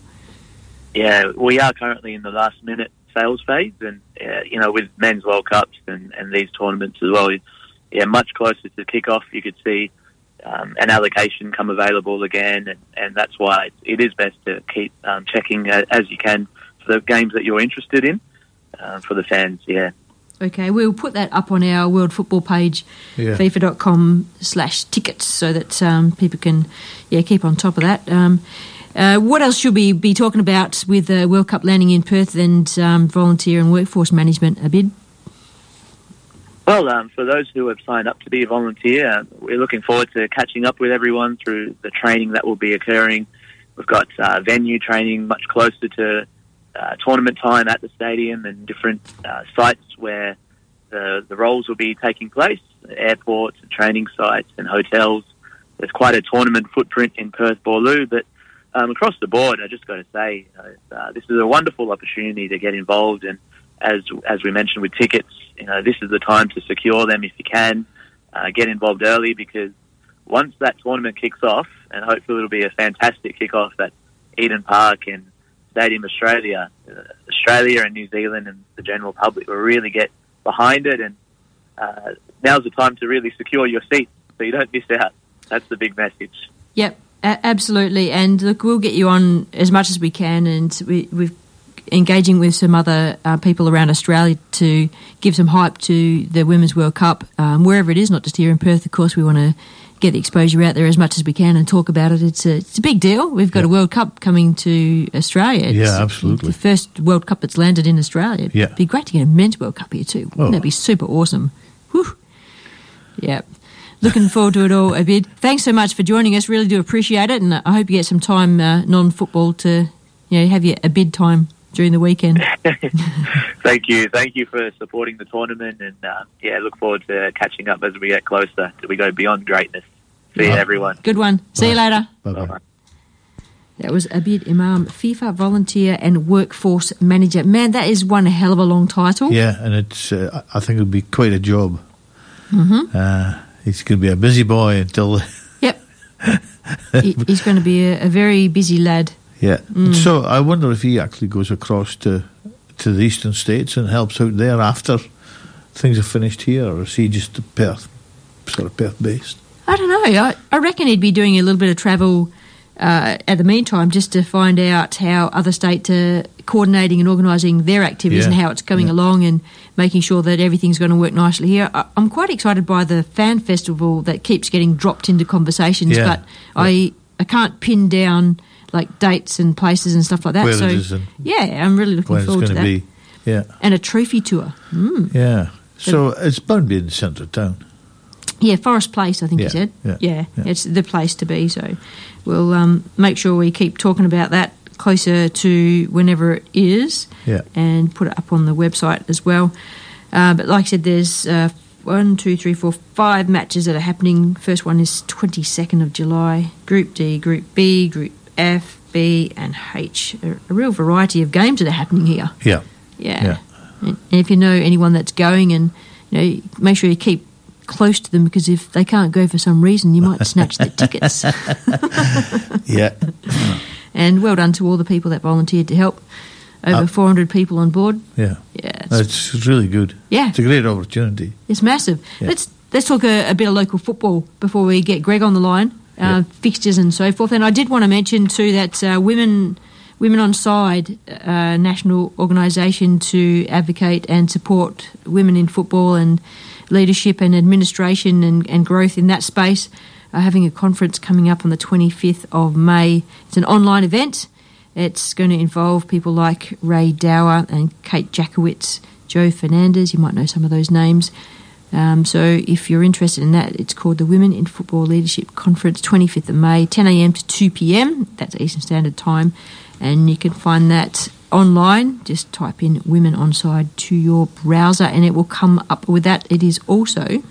Yeah, we are currently in the last minute sales phase, and uh, you know, with men's World Cups and, and these tournaments as well, yeah, much closer to kick-off, you could see um, an allocation come available again, and, and that's why it is best to keep um, checking uh, as you can for the games that you're interested in uh, for the fans. Yeah. Okay, we'll put that up on our World Football page, Yeah. FIFA.com slash tickets, so that um, people can yeah keep on top of that. Um, uh, what else should we be talking about with the World Cup landing in Perth and um, volunteer and workforce management? Abid. Well, um, for those who have signed up to be a volunteer, we're looking forward to catching up with everyone through the training that will be occurring. We've got uh, venue training much closer to uh, tournament time at the stadium and different uh, sites where the, the roles will be taking place, airports and training sites and hotels. There's quite a tournament footprint in Perth, Boorloo, but um, across the board, I just got to say, uh, this is a wonderful opportunity to get involved. And as as we mentioned with tickets, you know, this is the time to secure them if you can. Uh, get involved early because once that tournament kicks off, and hopefully it'll be a fantastic kickoff at Eden Park and Stadium Australia, uh, Australia and New Zealand and the general public will really get behind it. And uh, now's the time to really secure your seat so you don't miss out. That's the big message. Yep, absolutely. And look, we'll get you on as much as we can, and we, we're engaging with some other uh, people around Australia to give some hype to the Women's World Cup, um, wherever it is, not just here in Perth. Of course, we want to get the exposure out there as much as we can and talk about it. It's a, it's a big deal. We've got a World Cup coming to Australia. It's Yeah, absolutely. The first World Cup that's landed in Australia. Yeah. It'd be great to get a men's World Cup here too. Oh. That'd be super awesome. Whew. Yeah. Looking forward to it all Abid. Thanks so much for joining us. Really do appreciate it, and I hope you get some time uh, non-football to you know have your a bid time during the weekend. Thank you, thank you for supporting the tournament, and uh, yeah, look forward to catching up as we get closer. Till we go beyond greatness. See you, everyone. Good one. See you later. Bye-bye. That was Abid Imam, FIFA volunteer and workforce manager. Man, that is one hell of a long title. Yeah, and it's. Uh, I I think it would be quite a job. hmm Uh, he's going to be a busy boy until. Yep. he, he's going to be a, a very busy lad. Yeah. Mm. So I wonder if he actually goes across to to the eastern states and helps out there after things are finished here, or is he just Perth sort of Perth based? I don't know. I, I reckon he'd be doing a little bit of travel uh, at the meantime just to find out how other states are coordinating and organising their activities Yeah, and how it's coming yeah. along and making sure that everything's going to work nicely here. I, I'm quite excited by the fan festival that keeps getting dropped into conversations, Yeah, but I I can't pin down like dates and places and stuff like that. Where so it is and yeah, I'm really looking forward going to to that. be. Yeah. And a trophy tour. Mm. Yeah. So it's bound to be in the centre of town. Yeah, Forest Place, I think Yeah, you said. yeah, yeah, yeah. it's the place to be. So we'll um, make sure we keep talking about that closer to whenever it is Yeah. and put it up on the website as well. Uh, but like I said, there's uh, one, two, three, four, five matches that are happening. First one is 22nd of July. Group D, Group B, Group F, B, and H. A, a real variety of games that are happening here. Yeah. Yeah. Yeah. And and if you know anyone that's going, and you know, make sure you keep close to them because if they can't go for some reason, you might snatch their tickets. Yeah. And well done to all the people that volunteered to help. Over Uh, 400 people on board. Yeah. Yeah, it's, It's really good. Yeah. It's a great opportunity. it's massive. Yeah. Let's let's talk a, a bit of local football before we get Greg on the line. Uh, Fixtures and so forth. And I did want to mention too that uh, women. Women on Side, uh, national organisation to advocate and support women in football and leadership and administration and, and growth in that space, are having a conference coming up on the 25th of May. It's an online event. It's going to involve people like Rae Dower and Kate Jacewicz, Joe Fernandez. You might know some of those names. Um, so if you're interested in that, it's called the Women in Football Leadership Conference, 25th of May, 10 a.m. to 2 p.m. That's Eastern Standard Time. And you can find that online. Just type in Women on Side to your browser and it will come up with that. It is also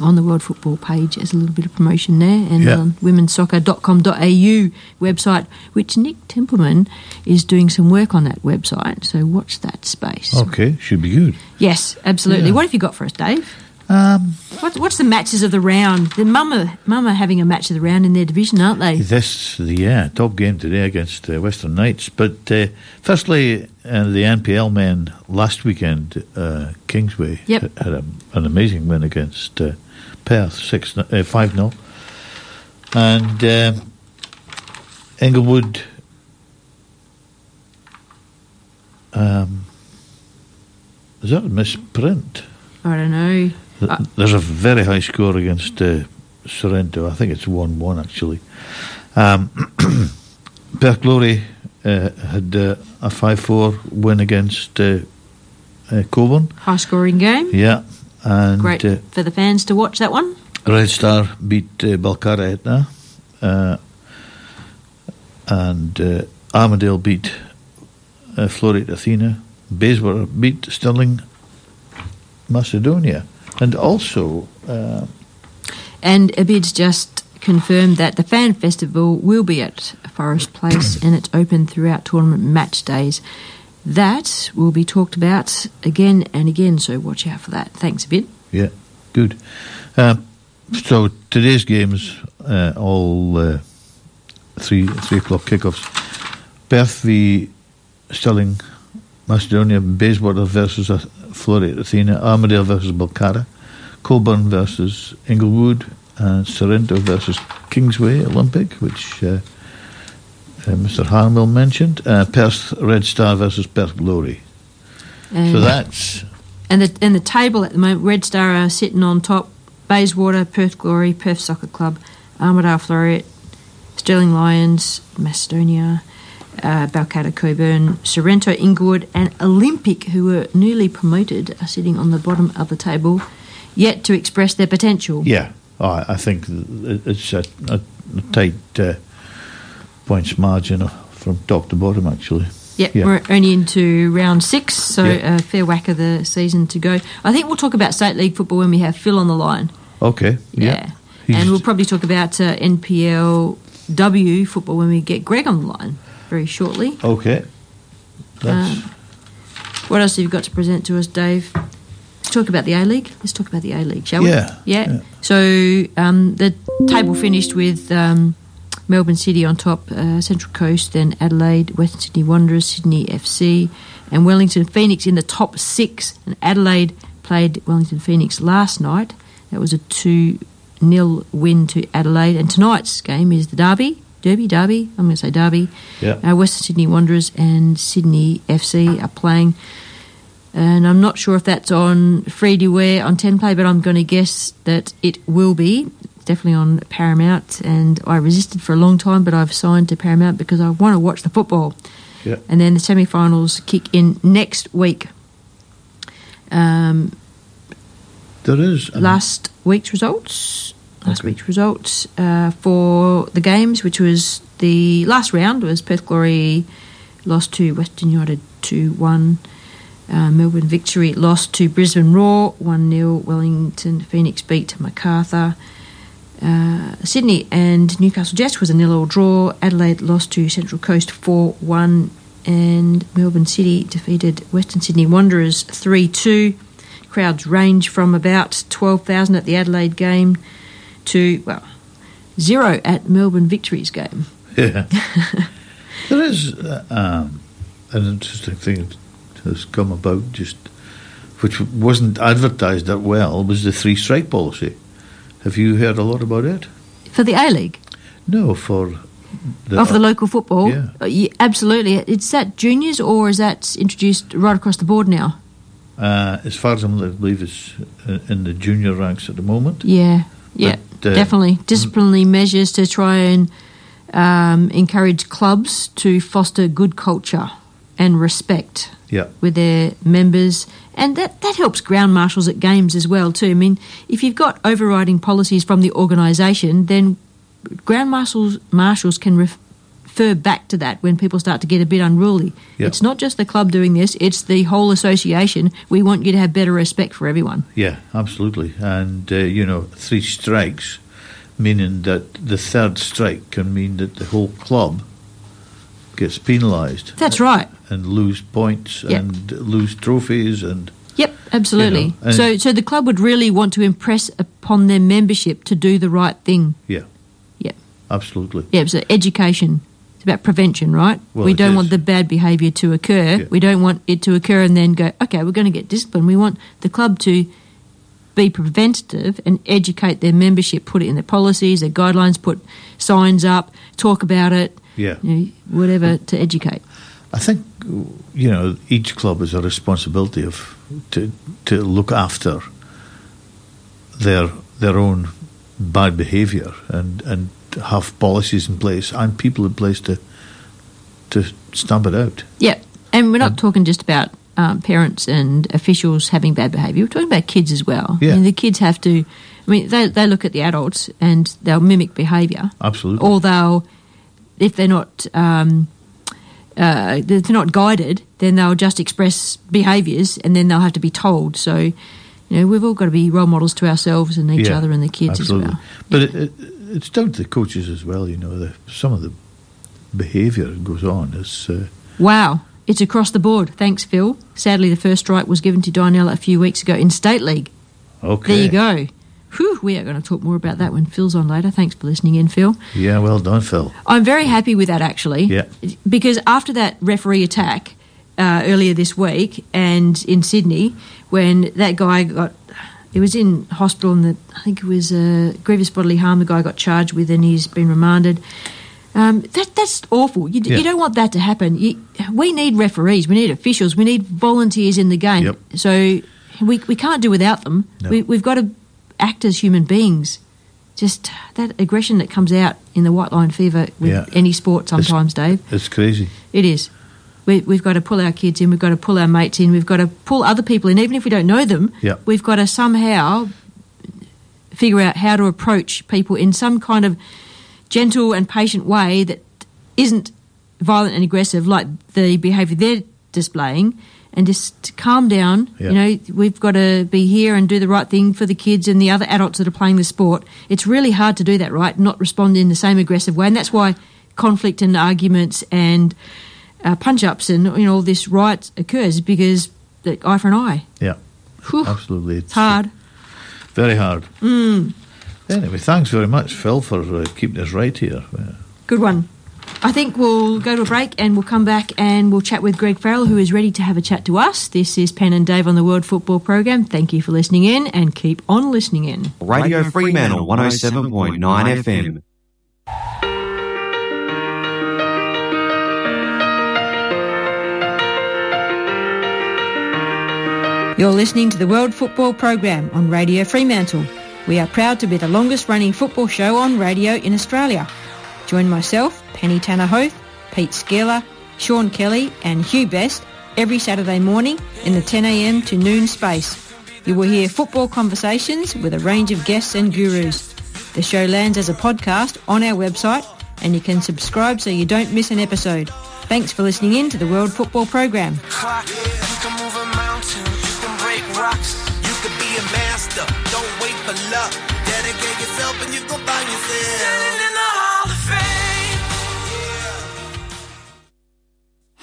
on the World Football page as a little bit of promotion there and Yeah. on womensoccer.com.au website, which Nick Templeman is doing some work on that website. So watch that space. Okay. Should be good. Yes, absolutely. Yeah. What have you got for us, Dave? Um, What, what's the matches of the round? The Mama, Mama having a match of the round in their division, aren't they? This, the yeah, top game today against uh, Western Knights. But uh, firstly, uh, the NPL men last weekend, uh, Kingsway Yep. had a, an amazing win against uh, Perth, six uh, five 0 and um, Inglewood. Um, is that a misprint? I don't know. Uh, There's a very high score against uh, Sorrento. I think it's 1 1 actually. Um, Perth Glory uh, had uh, a 5 4 win against uh, uh, Cockburn. High scoring game. Yeah. And Great uh, for the fans to watch that one. Red Star beat uh, Balcatta Etna. Uh, and uh, Armadale beat uh, Floreat Athena. Bayswater beat Stirling Macedonia. And also, uh, And Abid's just confirmed that the fan festival will be at Forest Place and it's open throughout tournament match days. That will be talked about again and again, so watch out for that. Thanks, Abid. Yeah, good. Um, so today's games, uh, all uh, three three o'clock kickoffs. Perth v Stirling, Macedonia, Bayswater versus uh, Floreat Athena, Armadale versus Balcatta, Cockburn versus Inglewood, and Sorrento versus Kingsway Olympic, which uh, uh, Mr. Harnwell mentioned. Uh, Perth Red Star versus Perth Glory. And, so that's and the and the table at the moment, Red Star are sitting on top Bayswater, Perth Glory, Perth Soccer Club, Armadale Floreat, Stirling Lions, Macedonia, uh, Balcatta Cockburn, Sorrento Inglewood, and Olympic, who were newly promoted, are sitting on the bottom of the table, yet to express their potential. Yeah, I, I think it's a, a, a tight uh, points margin from top to bottom, actually. Yep, Yeah. we're only into round six, so Yeah. a fair whack of the season to go. I think we'll talk about state league football when we have Phil on the line. Okay. Yeah. And we'll probably talk about uh, NPLW football when we get Greg on the line very shortly. Okay. That's, Um, what else have you got to present to us, Dave? Let's talk about the A League. Let's talk about the A League, shall Yeah, we? Yeah. So um, the table finished with um, Melbourne City on top, uh, Central Coast, then Adelaide, Western Sydney Wanderers, Sydney FC, and Wellington Phoenix in the top six. And Adelaide played Wellington Phoenix last night. That was a 2 0 win to Adelaide. And tonight's game is the Derby. Derby, Derby, I'm going to say Derby. Yeah. Uh, Western Sydney Wanderers and Sydney FC are playing. And I'm not sure if that's on free to wear on 10 play, but I'm going to guess that it will be. Definitely on Paramount. And I resisted for a long time, but I've signed to Paramount because I want to watch the football. Yeah. And then the semi finals kick in next week. Um, there is. um, last week's results. Last Okay. week's results uh, for the games, which was the last round, was Perth Glory lost to Western United two one. Uh, Melbourne Victory lost to Brisbane Roar one 0 Wellington Phoenix beat Macarthur. Uh, Sydney and Newcastle Jets was a nil all draw. Adelaide lost to Central Coast 4 1. And Melbourne City defeated Western Sydney Wanderers 3 2. Crowds range from about 12,000 at the Adelaide game to, well, zero at Melbourne Victory's game. Yeah. there is uh, um, an interesting thing that has come about just which wasn't advertised that well was the three strike policy. Have you heard a lot about it? For the A League? No, for the, of the local football? Yeah. Uh, yeah, absolutely. Is that juniors or is that introduced right across the board now? Uh, as far as I'm, I believe, is uh, in the junior ranks at the moment. Yeah, yeah, But, uh, definitely. Disciplinary measures to try and um, encourage clubs to foster good culture and respect Yeah. with their members. And that, that helps ground marshals at games as well too. I mean, if you've got overriding policies from the organisation, then ground marshals marshals can ref- refer back to that when people start to get a bit unruly. Yeah. It's not just the club doing this; it's the whole association. We want you to have better respect for everyone. Yeah, absolutely. And, uh, you know, three strikes, meaning that the third strike can mean that the whole club gets penalised. That's right. And lose points Yep. and lose trophies and. Yep, absolutely. You know, so, so the club would really want to impress upon their membership to do the right thing. Yeah. Yep. Absolutely. Yeah, so education. It's about prevention, right? Well, we don't want the bad behaviour to occur. Yeah. We don't want it to occur and then go, okay, we're going to get disciplined. We want the club to be preventative and educate their membership, put it in their policies, their guidelines, put signs up, talk about it, Yeah. you know, whatever to educate. I think you know each club has a responsibility of to to look after their their own bad behaviour and and have policies in place and people in place to to stamp it out. Yeah, and we're not talking just about um, parents and officials having bad behaviour. We're talking about kids as well. Yeah. I mean, the kids have to. I mean, they they look at the adults and they'll mimic behaviour, Absolutely. or they'll, if they're not. Um, uh, if they're not guided, then they'll just express behaviours, and then they'll have to be told. So, you know, we've all got to be role models to ourselves and each Yeah, other and the kids absolutely. as well. But it, it, it's down to the coaches as well. You know, the, some of the behaviour that goes on is. Uh, Wow, it's across the board. Thanks, Phil. Sadly, the first strike was given to Dianella a few weeks ago in State League. okay. There you go. Whew, we are going to talk more about that when Phil's on later. Thanks for listening in, Phil. Yeah, well done, Phil. I'm very happy with that, actually. Yeah. Because after that referee attack uh, earlier this week and in Sydney, when that guy got. He was in hospital, and the, I think it was uh, grievous bodily harm the guy got charged with, and he's been remanded. Um, that that's awful. You, d Yeah. you don't want that to happen. You, we need referees. We need officials. We need volunteers in the game. Yep. So we we can't do without them. No. We, we've got to act as human beings. Just that aggression that comes out in the white line fever with Yeah. any sport sometimes, Dave. It's crazy. It is. We, we've got to pull our kids in. We've got to pull our mates in. We've got to pull other people in, even if we don't know them. Yeah. We've got to somehow figure out how to approach people in some kind of gentle and patient way that isn't violent and aggressive, like the behaviour they're displaying, and just calm down. Yeah. You know, we've got to be here and do the right thing for the kids and the other adults that are playing the sport. It's really hard to do that, right? Not respond in the same aggressive way, and that's why conflict and arguments and uh, punch ups and you know all this right occurs because the eye for an eye. Yeah. Whew. Absolutely. It's hard. Very hard. Mm, Anyway, thanks very much, Phil, for uh, keeping us right here. Good one. I think we'll go to a break and we'll come back and we'll chat with Greg Farrell, who is ready to have a chat to us. This is Penn and Dave on the World Football Program. Thank you for listening in and keep on listening in. Radio Fremantle 107.9 FM. You're listening to the World Football Program on Radio Fremantle. We are proud to be the longest running football show on radio in Australia. Join myself, Penny TannerHoath, Pete Skeeler, Sean Kelly and Hugh Best every Saturday morning in the 10am to noon space. You will hear football conversations with a range of guests and gurus. The show lands as a podcast on our website and you can subscribe so you don't miss an episode. Thanks for listening in to the World Football Program.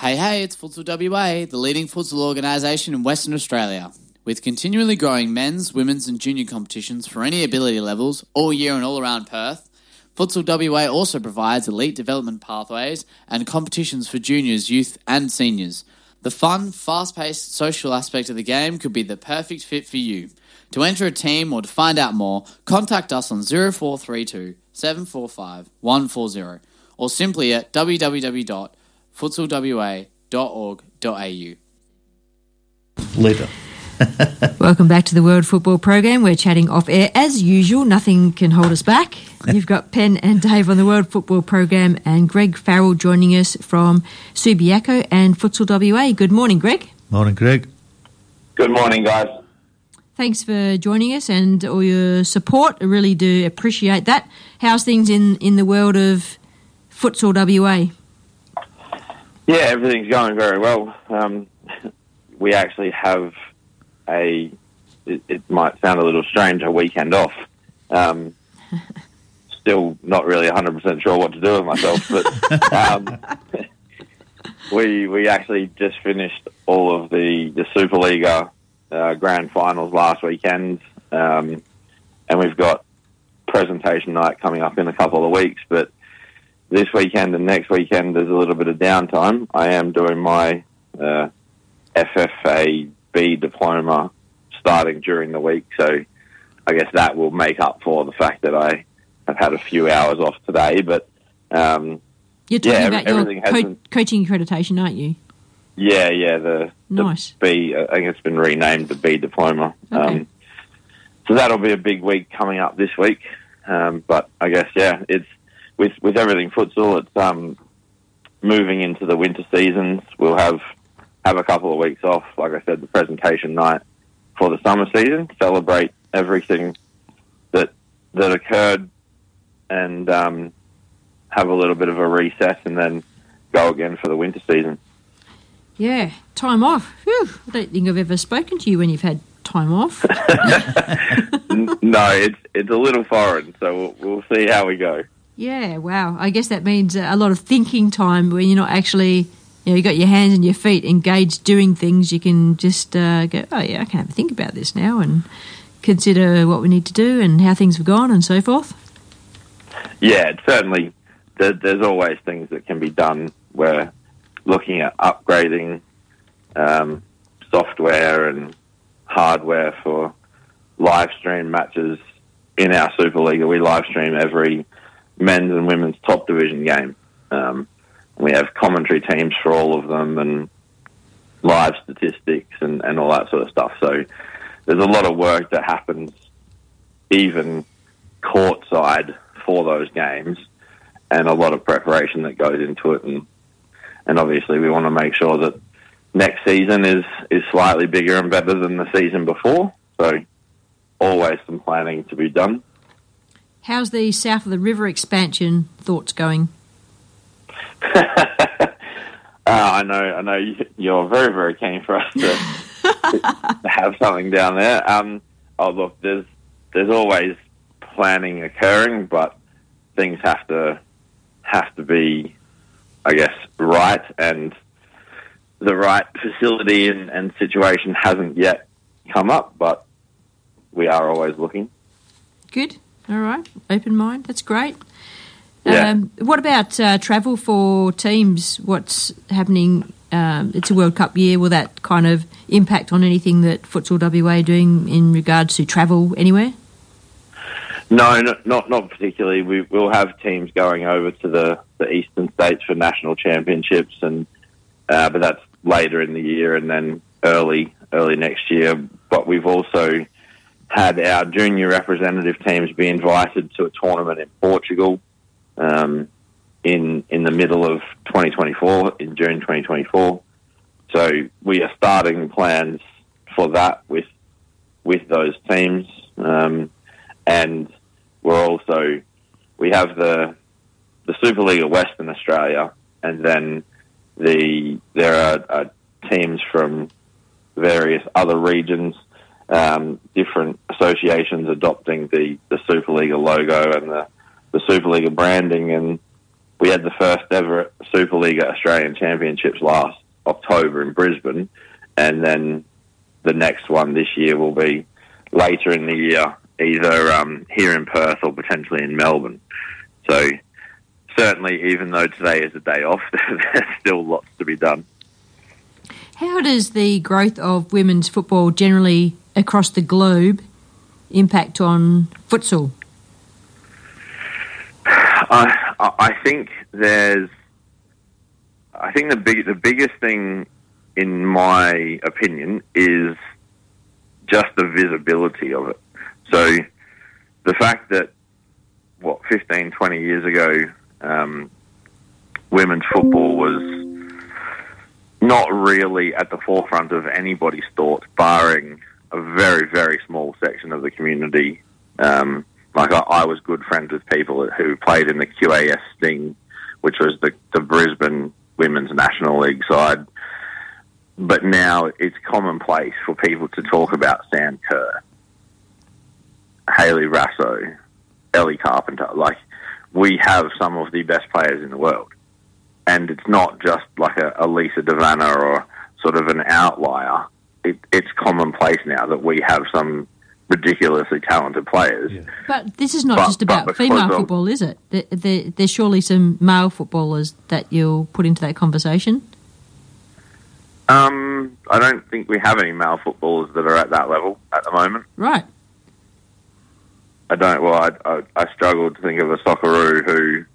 Hey, hey, it's Futsal WA, the leading futsal organisation in Western Australia. With continually growing men's, women's, and junior competitions for any ability levels all year and all around Perth, Futsal WA also provides elite development pathways and competitions for juniors, youth, and seniors. The fun, fast paced social aspect of the game could be the perfect fit for you. To enter a team or to find out more, contact us on 0432 745 140 or simply at www.futsalwa.org.au. later. Welcome back to the World Football Program. We're chatting off air as usual. Nothing can hold us back. You've got Penn and Dave on the World Football Program and Greg Farrell joining us from Subiaco and Futsal WA. Good morning, Greg. Morning, Greg. Good morning, guys. Thanks for joining us and all your support. I really do appreciate that. How's things in, in the world of Futsal WA? Yeah, everything's going very well. Um, we actually have a, it, it might sound a little strange, a weekend off. Um, still not really 100% sure what to do with myself, but um, we we actually just finished all of the, the Superliga uh, grand finals last weekend, um, and we've got presentation night coming up in a couple of weeks, but this weekend and next weekend there's a little bit of downtime. I am doing my uh, FFA B diploma starting during the week, so I guess that will make up for the fact that I have had a few hours off today. But um, You're talking yeah, about your co- been- coaching accreditation, aren't you? yeah, yeah, the, the Nice. B. I think it's been renamed the B diploma. Um, so that'll be a big week coming up this week. Um, but I guess yeah, it's with with everything futsal. It's um, moving into the winter seasons. We'll have have a couple of weeks off. Like I said, the presentation night for the summer season. Celebrate everything that that occurred, and um, have a little bit of a reset, and then go again for the winter season. Yeah, time off. Whew, I don't think I've ever spoken to you when you've had time off. No, it's it's a little foreign, so we'll, we'll see how we go. Yeah, wow. I guess that means uh, a lot of thinking time when you're not actually, you know, you got your hands and your feet engaged doing things. You can just uh, go, oh yeah, I can have a think about this now and consider what we need to do and how things have gone and so forth. Yeah, certainly there's always things that can be done. We're looking at upgrading um, software and hardware for live stream matches in our Super League. We live stream every men's and women's top division game. Um, we have commentary teams for all of them and live statistics and, and all that sort of stuff. So there's a lot of work that happens even courtside for those games, and a lot of preparation that goes into it. And and obviously, we want to make sure that next season is is slightly bigger and better than the season before. So, always some planning to be done. How's the south of the river expansion thoughts going? Uh, I know, I know you- you're very, very keen for us to, to have something down there. Um, oh, look, there's there's always planning occurring, but things have to have to be, I guess, right, and the right facility and, and situation hasn't yet come up, but we are always looking. Good. All right. Open mind. That's great. Yeah. Um, what about uh, travel for teams? What's happening? Um, it's a World Cup year. Will that kind of impact on anything that Futsal WA are doing in regards to travel anywhere? No, no not not particularly. We will have teams going over to the, the eastern states for national championships, and uh, but that's later in the year and then early early next year. But we've also had our junior representative teams be invited to a tournament in Portugal um, in in the middle of 2024 in June 2024. So we are starting plans for that with with those teams, um, and we're also we have the the Super League of Western Australia, and then the there are, are teams from various other regions, um, different associations adopting the the Superliga logo and the the Superliga branding, and we had the first ever Superliga Australian Championships last October in Brisbane, and then the next one this year will be later in the year, either um, here in Perth or potentially in Melbourne. So certainly, even though today is a day off, there's still lots to be done. How does the growth of women's football generally across the globe impact on futsal? I, think there's, I think the big, the biggest thing, in my opinion, is just the visibility of it. So, the fact that what 15, 20 years ago, um, women's football was not really at the forefront of anybody's thoughts, barring a very, very small section of the community. Um, like I, I was good friends with people who played in the QAS Sting, which was the, the Brisbane Women's National League side. But now it's commonplace for people to talk about Sam Kerr, Hayley Raso, Ellie Carpenter. Like we have some of the best players in the world, and it's not just like a, a Lisa De Vanna or sort of an outlier. It, it's commonplace now that we have some ridiculously talented players. But this is not But- just about female of- football, is it? There, there, there's surely some male footballers that you'll put into that conversation. Um, I don't think we have any male footballers that are at that level at the moment. Right. I don't. Well, I, I, I struggle to think of a Socceroo who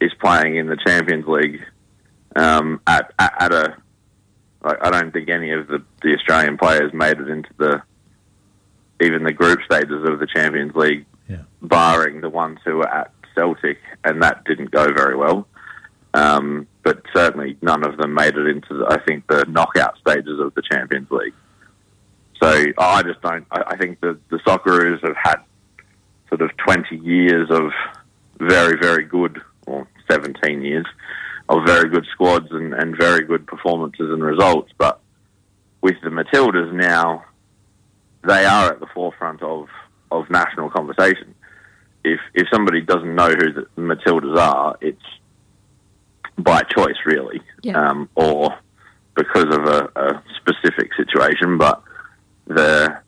is playing in the Champions League um, at, at at a. Like, I don't think any of the, the Australian players made it into the even the group stages of the Champions League, barring the ones who were at Celtic, and that didn't go very well. Um, but certainly none of them made it into, the, I think, the knockout stages of the Champions League. So I just don't. I, I think the the Socceroos have had sort of 20 years of very, very good, or 17 years of very good squads and, and very good performances and results. But with the Matildas now, they are at the forefront of, of national conversation. If if somebody doesn't know who the Matildas are, it's by choice, really, um, or because of a, a specific situation. But the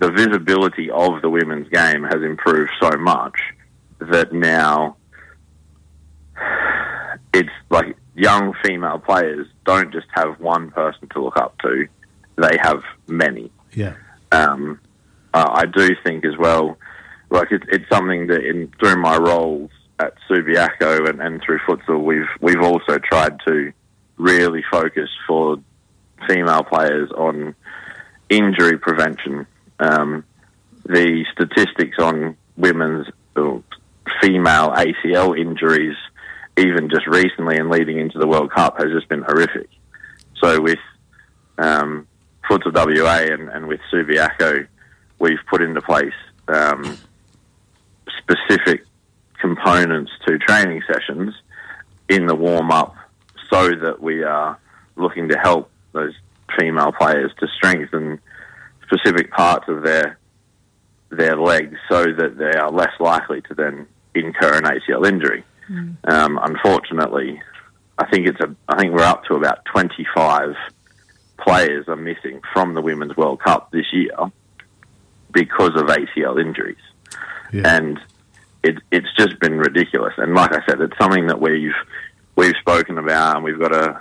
the visibility of the women's game has improved so much that now it's like young female players don't just have one person to look up to; they have many. Yeah. Um, I do think as well, like it's, it's something that in through my roles at Subiaco and, and through futsal, we've we've also tried to really focus for female players on injury prevention. Um, the statistics on women's or female ACL injuries, even just recently and leading into the World Cup, has just been horrific. So with um, Futsal WA and, and with Subiaco, we've put into place um, specific components to training sessions in the warm up so that we are looking to help those female players to strengthen specific parts of their their legs so that they are less likely to then incur an ACL injury. Um, unfortunately, I think it's a I think we're up to about 25 players are missing from the Women's World Cup this year because of ACL injuries. And it, it's just been ridiculous. And like I said, it's something that we've we've spoken about, and we've got a,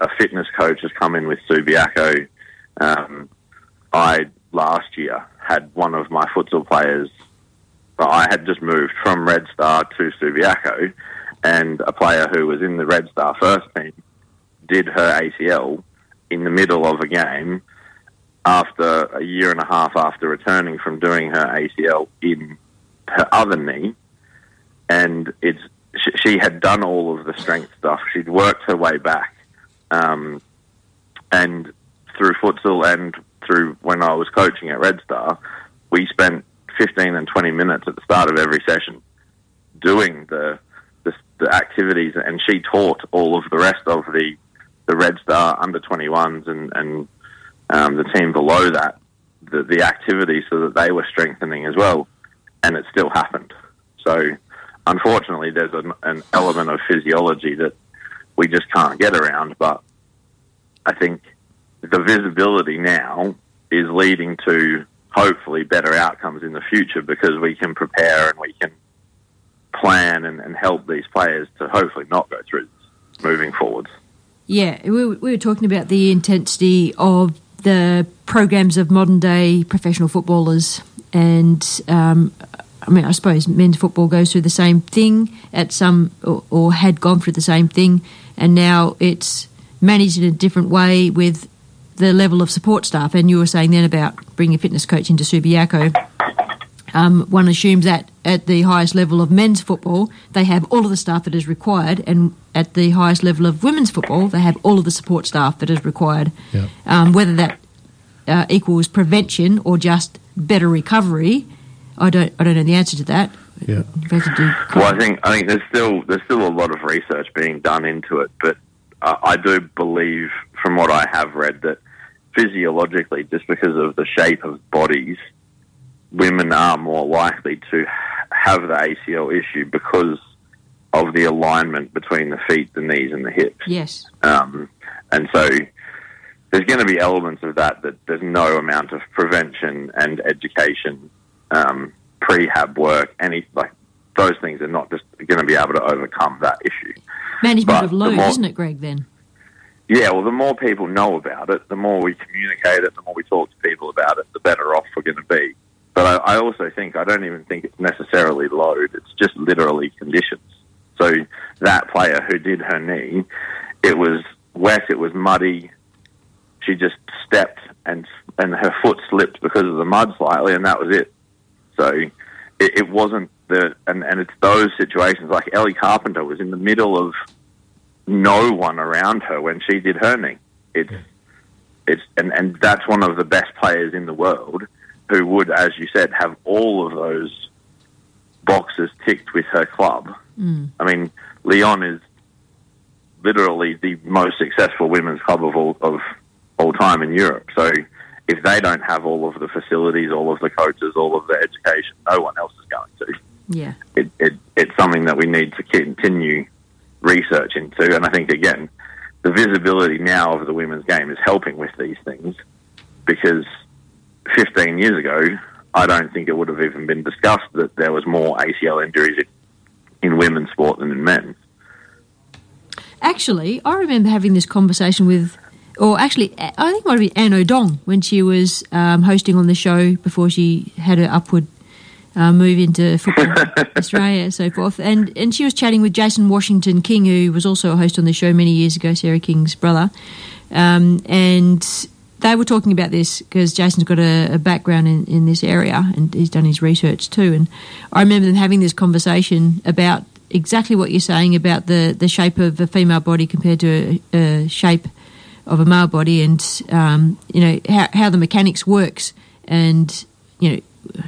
a fitness coach has come in with Subiaco. Um, I last year had one of my futsal players. I had just moved from Red Star to Subiaco, and a player who was in the Red Star first team did her ACL in the middle of a game after a year and a half after returning from doing her ACL in her other knee, and it's she had done all of the strength stuff. She'd worked her way back, um, and through futsal and through when I was coaching at Red Star, we spent fifteen and twenty minutes at the start of every session doing the the, the activities, and she taught all of the rest of the the Red Star under twenty ones and and um, the team below that the, the activities so that they were strengthening as well, and it still happened. So, unfortunately, there's an, an element of physiology that we just can't get around. But I think the visibility now is leading to hopefully better outcomes in the future because we can prepare and we can plan and, and help these players to hopefully not go through this moving forwards. Yeah, we, we were talking about the intensity of the programs of modern day professional footballers, and um, I mean, I suppose men's football goes through the same thing at some, or, or had gone through the same thing, and now it's managed in a different way with the level of support staff. And you were saying then about bringing a fitness coach into Subiaco. Um, one assumes that at the highest level of men's football, they have all of the staff that is required, and at the highest level of women's football, they have all of the support staff that is required. Yeah. Um, whether that uh, equals prevention or just better recovery, I don't. I don't know the answer to that. Yeah. You've had to do. Well, I think I think there's still there's still a lot of research being done into it, but uh, I do believe, from what I have read, that physiologically, just because of the shape of bodies, women are more likely to have the ACL issue because of the alignment between the feet, the knees, and the hips. Yes. Um, and so there's going to be elements of that that there's no amount of prevention and education, um, prehab work, any like those things are not just going to be able to overcome that issue. Management But of load, more- isn't it, Greg? Then. Yeah, well, the more people know about it, the more we communicate it, the more we talk to people about it, the better off we're going to be. But I, I also think I don't even think it's necessarily load; it's just literally conditions. So that player who did her knee, it was wet, it was muddy. She just stepped and and her foot slipped because of the mud slightly, and that was it. So it, it wasn't the and and it's those situations like Ellie Carpenter was in the middle of no one around her when she did her knee. It's it's and, and that's one of the best players in the world who would, as you said, have all of those boxes ticked with her club. Mm. I mean, Lyon is literally the most successful women's club of all of all time in Europe. So if they don't have all of the facilities, all of the coaches, all of the education, no one else is going to Yeah. it, it, it's something that we need to continue research into. And I think, again, the visibility now of the women's game is helping with these things because 15 years ago, I don't think it would have even been discussed that there was more ACL injuries in, women's sport than in men's. Actually, I remember having this conversation with, or actually, I think it might have been Anne O'Dong when she was um, hosting on the show before she had her upward uh, move into football Australia and so forth. And and she was chatting with Jason Washington King, who was also a host on the show many years ago, Sarah King's brother. Um, and they were talking about this because Jason's got a, a background in, in this area and he's done his research too. And I remember them having this conversation about exactly what you're saying about the, the shape of a female body compared to a, a shape of a male body and, um, you know, how, how the mechanics works. And, you know,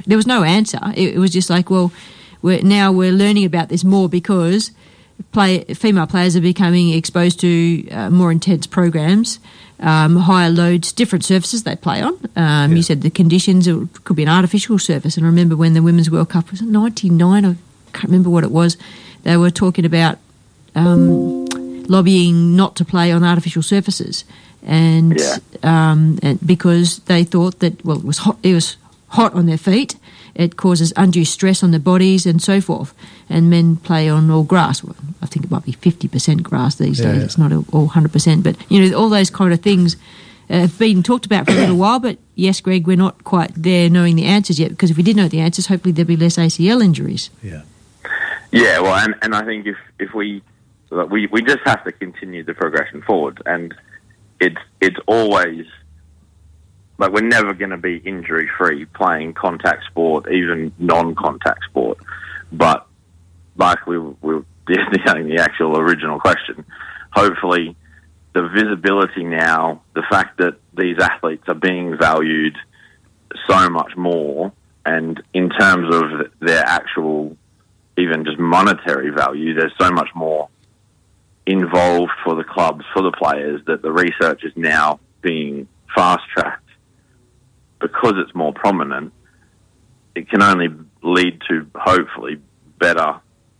there was no answer. It, it was just like, well, we're, now we're learning about this more because play, female players are becoming exposed to uh, more intense programs, um, higher loads, different surfaces they play on. Um, You said the conditions, it could be an artificial surface. And I remember when the Women's World Cup was 99, I can't remember what it was, they were talking about um, lobbying not to play on artificial surfaces. And, um, and because they thought that, well, it was hot, it was hot on their feet. It causes undue stress on their bodies and so forth. And men play on all grass. Well, I think it might be 50% grass these Yeah, days. yeah. It's not all 100%. But, you know, all those kind of things uh, have been talked about for a little while. But yes, Greg, we're not quite there knowing the answers yet because if we did know the answers, hopefully there'd be less ACL injuries. Yeah, Yeah, well, and, and I think if if we we we just have to continue the progression forward, and it's it's always we're never going to be injury free playing contact sport, even non contact sport. But like we were discussing the actual original question, hopefully the visibility now, the fact that these athletes are being valued so much more, and in terms of their actual even just monetary value, there's so much more involved for the clubs, for the players, that the research is now being fast tracked because it's more prominent. It can only lead to hopefully better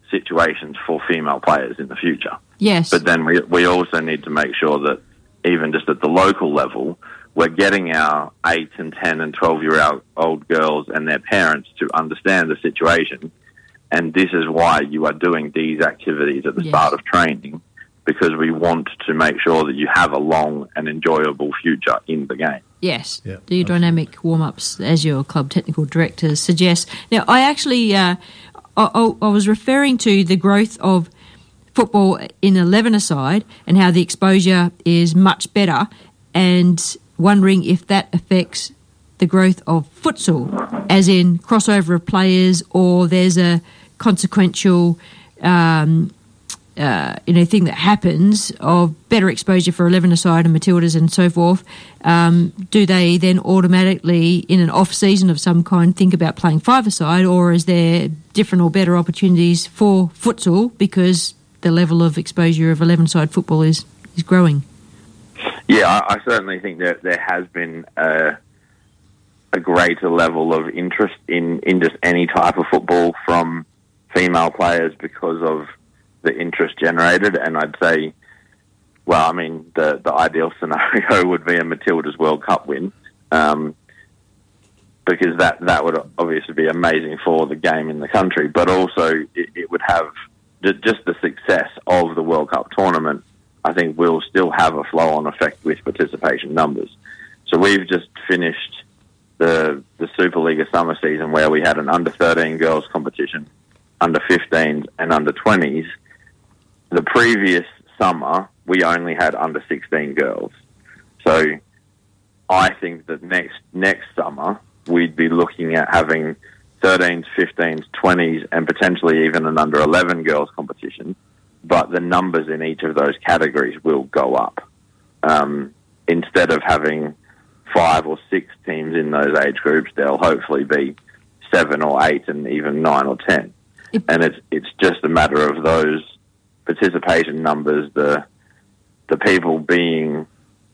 situations for female players in the future. Yes. But then we, we also need to make sure that even just at the local level, we're getting our 8 and 10 and 12 year old girls and their parents to understand the situation. And this is why you are doing these activities at the Yes. start of training, because we want to make sure that you have a long and enjoyable future in the game. Yes, do your dynamic warm ups as your club technical director suggests. Now, I actually uh, I, I- I was referring to the growth of football in 11 aside and how the exposure is much better, and wondering if that affects the growth of futsal, as in crossover of players, or there's a consequential. Um, uh, you know, thing that happens of better exposure for 11 aside and Matildas and so forth, um, do they then automatically, in an off season of some kind, think about playing five aside, or is there different or better opportunities for futsal because the level of exposure of 11 side football is, is growing? Yeah, I, I certainly think that there has been a, a greater level of interest in, in just any type of football from female players because of the interest generated. And I'd say, well, I mean, the, the ideal scenario would be a Matilda's World Cup win. Um, because that, that would obviously be amazing for the game in the country, but also it, it would have just the success of the World Cup tournament I think will still have a flow on effect with participation numbers. So we've just finished the the Superliga summer season where we had an under 13 girls competition, under 15s and under 20s. The previous summer we only had under 16 girls. So I think that next next summer we'd be looking at having 13s, 15s, 20s, and potentially even an under 11 girls competition. But the numbers in each of those categories will go up. Um, instead of having five or six teams in those age groups, there'll hopefully be seven or eight and even nine or ten. And it's it's just a matter of those participation numbers, the the people being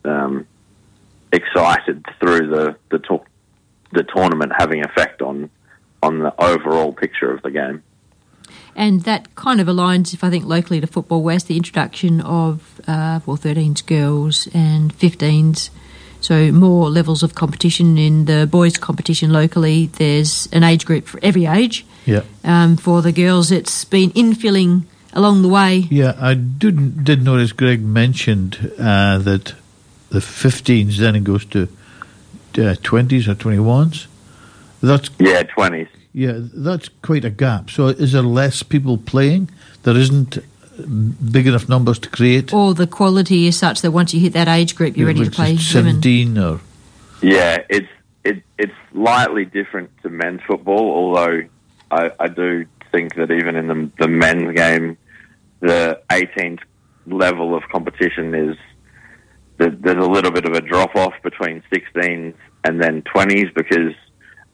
um, excited through the the, tour- the tournament having effect on on the overall picture of the game. And that kind of aligns, if I think, locally to Football West, the introduction of, uh, well, 13s girls and 15s. So more levels of competition in the boys' competition locally. There's an age group for every age. Yeah. Um, for the girls, it's been infilling along the way. Yeah, I did, did notice Greg mentioned uh, that the 15s then it goes to uh, 20s or 21s. That's Yeah, 20s. yeah, that's quite a gap. So is there less people playing? There isn't big enough numbers to create. Or the quality is such that once you hit that age group, you're ready to Which play is women. 17 or Yeah, it's it, it's slightly different to men's football, although I, I do think that even in the, the men's game, the 18th level of competition is there- there's a little bit of a drop off between 16s and then 20s because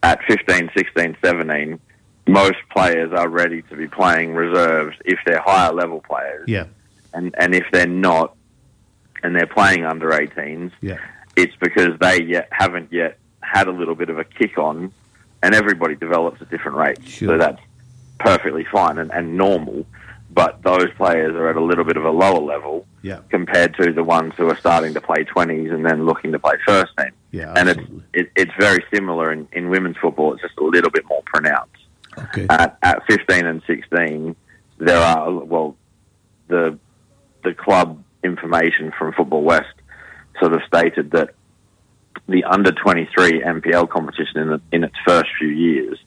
at 15, 16, 17, most players are ready to be playing reserves if they're higher level players. Yeah. And, and if they're not, and they're playing under 18s, Yeah. it's because they yet haven't yet had a little bit of a kick on, and everybody develops at different rates. So that's perfectly fine and, and normal. But those players are at a little bit of a lower level Yeah. compared to the ones who are starting to play 20s and then looking to play first team. Yeah. and it's it, it's very similar in, in women's football. It's just a little bit more pronounced. Okay. At, at 15 and 16, there are well, the the club information from Football West sort of stated that the under 23 NPL competition in, the, in its first few years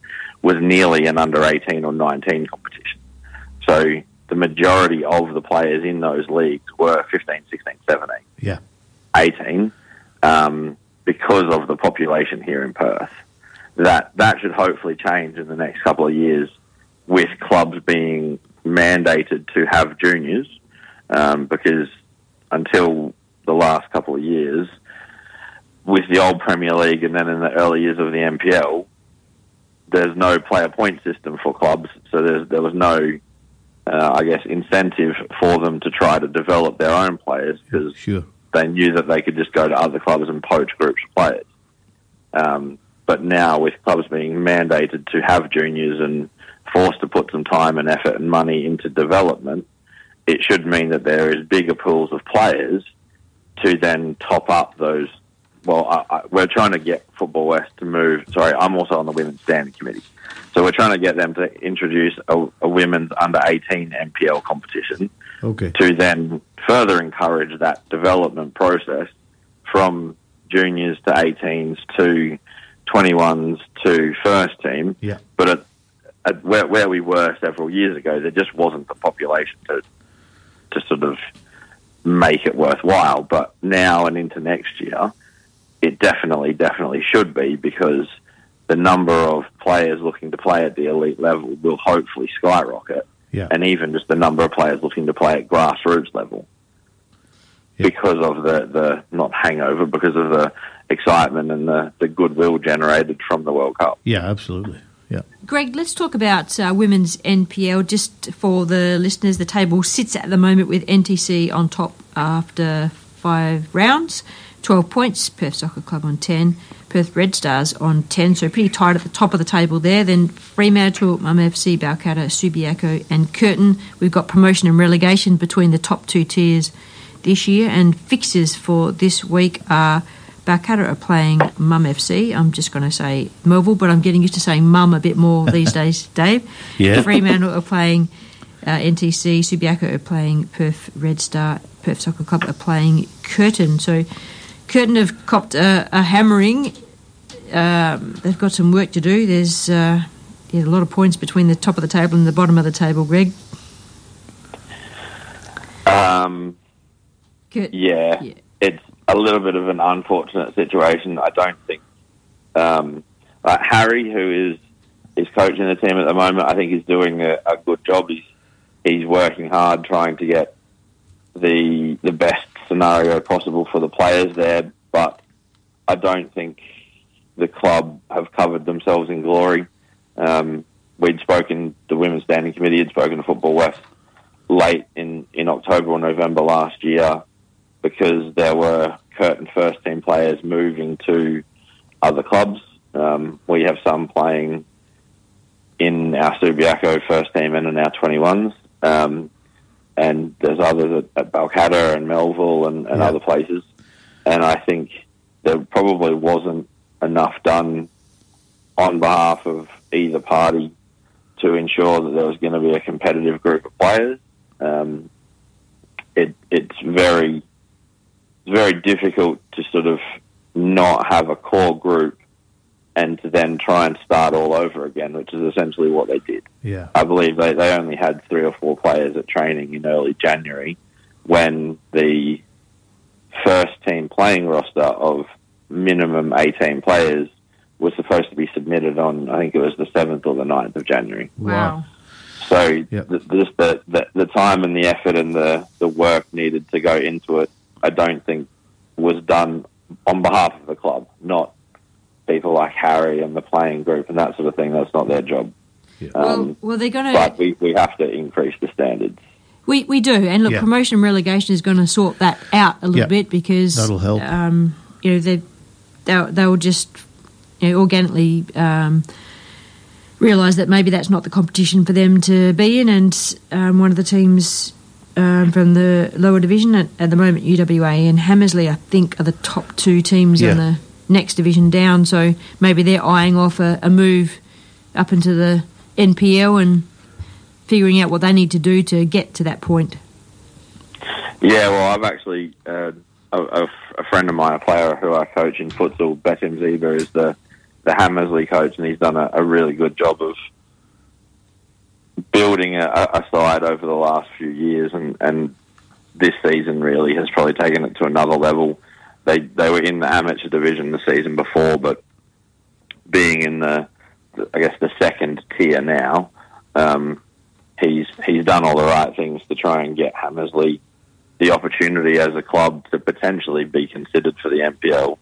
was nearly an under 18 or 19 competition. So the majority of the players in those leagues were 15, 16, 17. Yeah. 18 um, because of the population here in Perth. That that should hopefully change in the next couple of years, with clubs being mandated to have juniors, um, because until the last couple of years, with the old Premier League and then in the early years of the NPL, there's no player point system for clubs, so there's, there was no, uh, I guess, incentive for them to try to develop their own players because Sure. they knew that they could just go to other clubs and poach groups of players. Um, but now, with clubs being mandated to have juniors and forced to put some time and effort and money into development, it should mean that there is bigger pools of players to then top up those. Well, I, I, we're trying to get Football West to move. Sorry, I'm also on the women's standing committee, so we're trying to get them to introduce a, a women's under 18 NPL competition Okay. to then further encourage that development process from juniors to 18s to 21s to first team. Yeah. But at, at where, where we were several years ago, there just wasn't the population to to sort of make it worthwhile. But now and into next year, it definitely, definitely should be because the number of players looking to play at the elite level will hopefully skyrocket Yeah. and even just the number of players looking to play at grassroots level because of the, the not hangover, because of the excitement and the, the goodwill generated from the World Cup. Yeah, absolutely. Yeah. Greg, let's talk about uh, women's NPL. Just for the listeners, the table sits at the moment with NTC on top after five rounds, 12 points, Perth Soccer Club on 10, Perth Red Stars on 10, so pretty tight at the top of the table there. Then Fremantle, Mum FC, Balcatta, Subiaco, and Curtin. We've got promotion and relegation between the top two tiers this year, and fixes for this week are. Balcatta are playing Mum FC. I'm just going to say Melville, but I'm getting used to saying Mum a bit more these days, Dave. Yeah. Fremantle are playing uh, NTC. Subiaco are playing Perth Red Star. Perth Soccer Club are playing Curtin. So Curtin have copped a, a hammering. Um, they've got some work to do. There's uh, yeah, a lot of points between the top of the table and the bottom of the table, Greg. Um, Curt- yeah, it's a little bit of an unfortunate situation. I don't think um, like Harry, who is is coaching the team at the moment, I think he's doing a, a good job. He's he's working hard, trying to get the the best scenario possible for the players there. But I don't think the club have covered themselves in glory. Um, we'd spoken, the women's standing committee had spoken to Football West late in, in October or November last year because there were Curtin first team players moving to other clubs. Um, we have some playing in our Subiaco first team and in our 21s. Um, and there's others at, at and Melville and, and other places. And I think there probably wasn't enough done on behalf of either party to ensure that there was going to be a competitive group of players. Um, it, it's very it's very difficult to sort of not have a core group and to then try and start all over again, which is essentially what they did. Yeah. I believe they, they only had three or four players at training in early January when the first team playing roster of minimum 18 players was supposed to be submitted on, I think it was the 7th or the 9th of January. Wow. So the, just the, the the time and the effort and the the work needed to go into it, I don't think was done on behalf of the club, not people like Harry and the playing group and that sort of thing. That's not their job. Um, Well, they're going to. but we, we have to increase the standards. We, we do, and look, Yeah. promotion and relegation is going to sort that out a little Yeah. bit because That'll help. Um, you know, they they'll, they'll just you know, organically um, realise that maybe that's not the competition for them to be in, and um, one of the teams um, from the lower division at, at the moment, UWA and Hamersley, I think, are the top two teams Yeah. in the next division down. So maybe they're eyeing off a, a move up into the NPL and figuring out what they need to do to get to that point. Yeah, well, I've actually uh, a, a, friend of mine, a player who I coach in futsal, Betim Zeba, is the the Hamersley coach, and he's done a, a really good job of building a, a side over the last few years, and, and this season really has probably taken it to another level. They they were in the amateur division the season before, but being in the, I guess the second tier now, um, he's he's done all the right things to try and get Hamersley the opportunity as a club to potentially be considered for the NPL,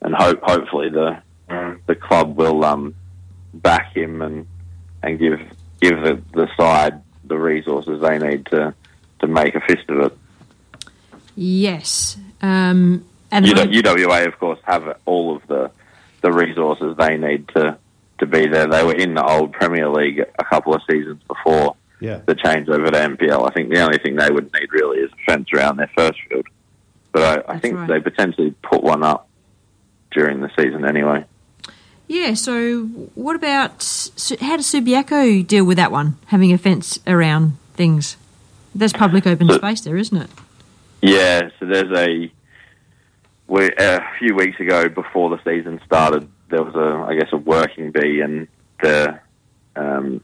and hope hopefully the the club will um, back him and and give give the, the side the resources they need to to make a fist of it. Yes. Um, and UW, UWA, of course, have all of the the resources they need to to be there. They were in the old Premier League a couple of seasons before Yeah. the change over to NPL. I think the only thing they would need really is a fence around their first field. But I, I think right. they potentially put one up during the season anyway. yeah, so what about how does Subiaco deal with that one, having a fence around things? There's public open space there, isn't it? Yeah, so there's a we, a few weeks ago before the season started, there was a I guess a working bee, and the um,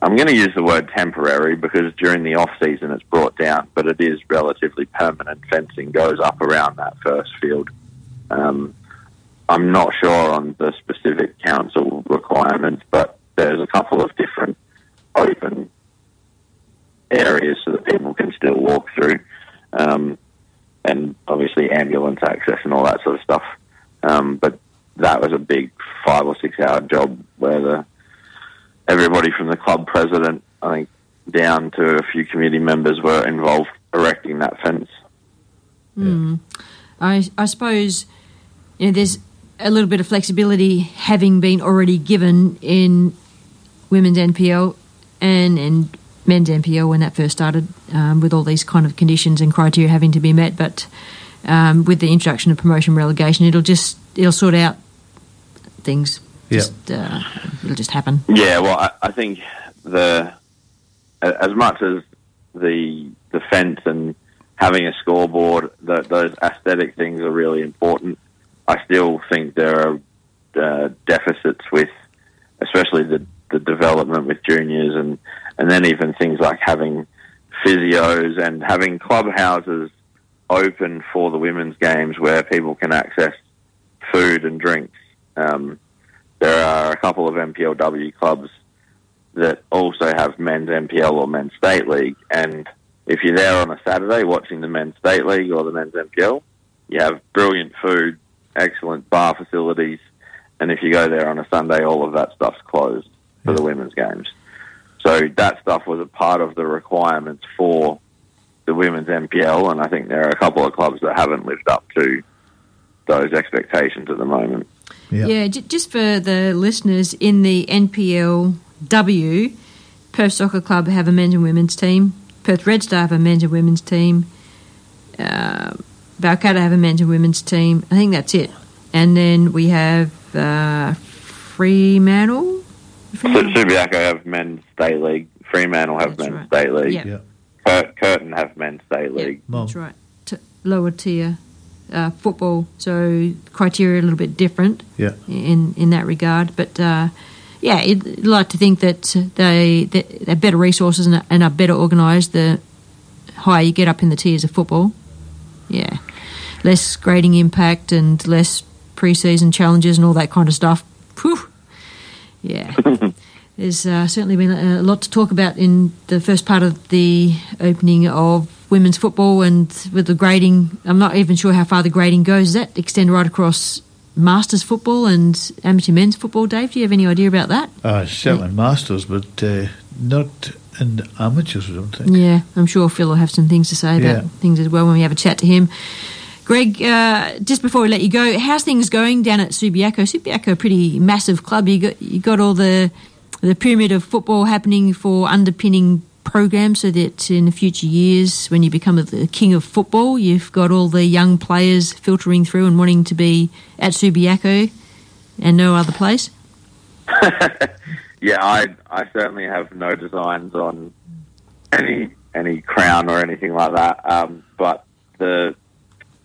I'm going to use the word temporary because during the off season it's brought down, but it is relatively permanent. Fencing goes up around that first field. Um, I'm not sure on the specific council requirements, but there's a couple of different open areas so that people can still walk through, um, and obviously ambulance access and all that sort of stuff. Um, but that was a big five or six hour job where the everybody from the club president, I think, down to a few community members were involved erecting that fence. Mm. I, I suppose you know, there's a little bit of flexibility having been already given in women's NPL and, and men's NPL when that first started, um, with all these kind of conditions and criteria having to be met. But um, with the introduction of promotion relegation, it'll just it'll sort out things. Yeah. Just, uh, it'll just happen. Yeah, well, I, I think the as much as the the fence and having a scoreboard, the, those aesthetic things are really important. I still think there are uh, deficits with, especially the the development with juniors and and then even things like having physios and having clubhouses open for the women's games where people can access food and drinks. Um, there are a couple of NPLW clubs that also have men's NPL or men's state league, and if you're there on a Saturday watching the men's state league or the men's NPL, you have brilliant food, excellent bar facilities, and if you go there on a Sunday, all of that stuff's closed for the women's games. So that stuff was a part of the requirements for the women's NPL, and I think there are a couple of clubs that haven't lived up to those expectations at the moment. Yeah, j- just for the listeners in the NPLW, Perth Soccer Club have a men's and women's team. Perth Red Star have a men's and women's team. Uh, Balcatta have a men's and women's team. I think that's it. And then we have uh, Fremantle. So Subiaco have men's state league. Fremantle have men's state league. Yeah. Cur- Curtin have men's state league. That's right. T- lower tier uh, football, so criteria a little bit different. Yeah. In in that regard, but uh, yeah, I'd like to think that they they're better resources and, and are better organised the higher you get up in the tiers of football. Yeah. less grading impact and less pre-season challenges and all that kind of stuff. Whew. Yeah. There's uh, certainly been a lot to talk about in the first part of the opening of women's football and with the grading. I'm not even sure how far the grading goes. Does that extend right across Masters football and amateur men's football, Dave? Do you have any idea about that? Uh, certainly Masters, but uh, not in amateurs, I don't think. Yeah, I'm sure Phil will have some things to say about Yeah. things as well when we have a chat to him. Greg, uh, just before we let you go, how's things going down at Subiaco? Subiaco, a pretty massive club. You got you got all the the pyramid of football happening for underpinning programs, so that in the future years, when you become the king of football, you've got all the young players filtering through and wanting to be at Subiaco and no other place. yeah, I I certainly have no designs on any any crown or anything like that. Um, but the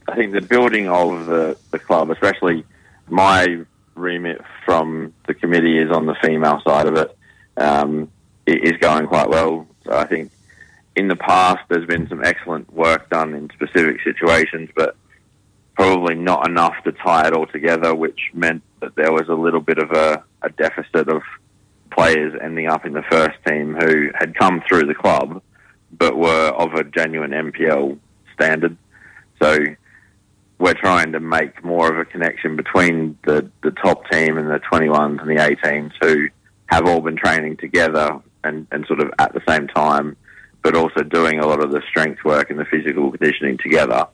I think the building of the, the club, especially my remit from the committee, is on the female side of it. Um, it is going quite well. So I think in the past there's been some excellent work done in specific situations, but probably not enough to tie it all together, which meant that there was a little bit of a, a deficit of players ending up in the first team who had come through the club but were of a genuine NPL standard. So we're trying to make more of a connection between the, the top team and the 21s and the 18s who have all been training together and, and sort of at the same time, but also doing a lot of the strength work and the physical conditioning together.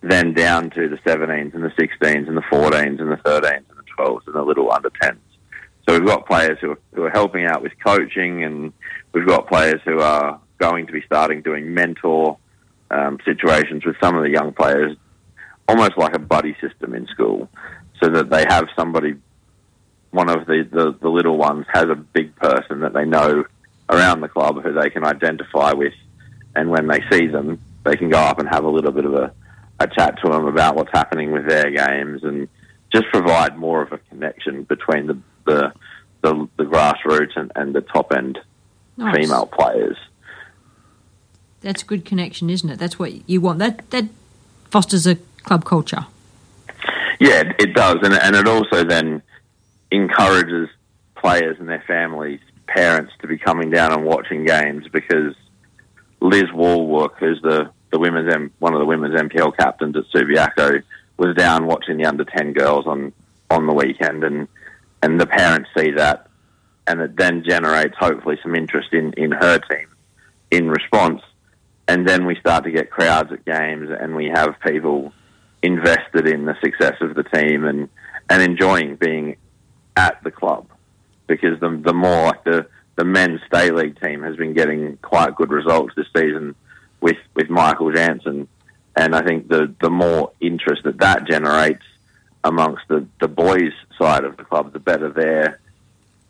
Then down to the 17s and the 16s and the 14s and the 13s and the 12s and the little under 10s. So we've got players who are, who are helping out with coaching, and we've got players who are going to be starting doing mentor um, situations with some of the young players, almost like a buddy system in school, so that they have somebody, one of the, the, the little ones has a big person that they know around the club who they can identify with, and when they see them, they can go up and have a little bit of a, a chat to them about what's happening with their games and just provide more of a connection between the the, the, the grassroots and, and the top end Nice. female players. That's a good connection, isn't it? That's what you want. That that fosters a club culture. Yeah, it- does, and and it also then encourages players and their families, parents, to be coming down and watching games because Liz Walwork, who's the the women's one of the women's NPL captains at Subiaco, was down watching the under ten girls on on the weekend, and and the parents see that, and it then generates hopefully some interest in in her team in response, and then we start to get crowds at games, and we have people invested in the success of the team and and enjoying being at the club because the the more like the the men's state league team has been getting quite good results this season with with Michael Jansen, and I think the the more interest that that generates amongst the the boys side of the club, the better their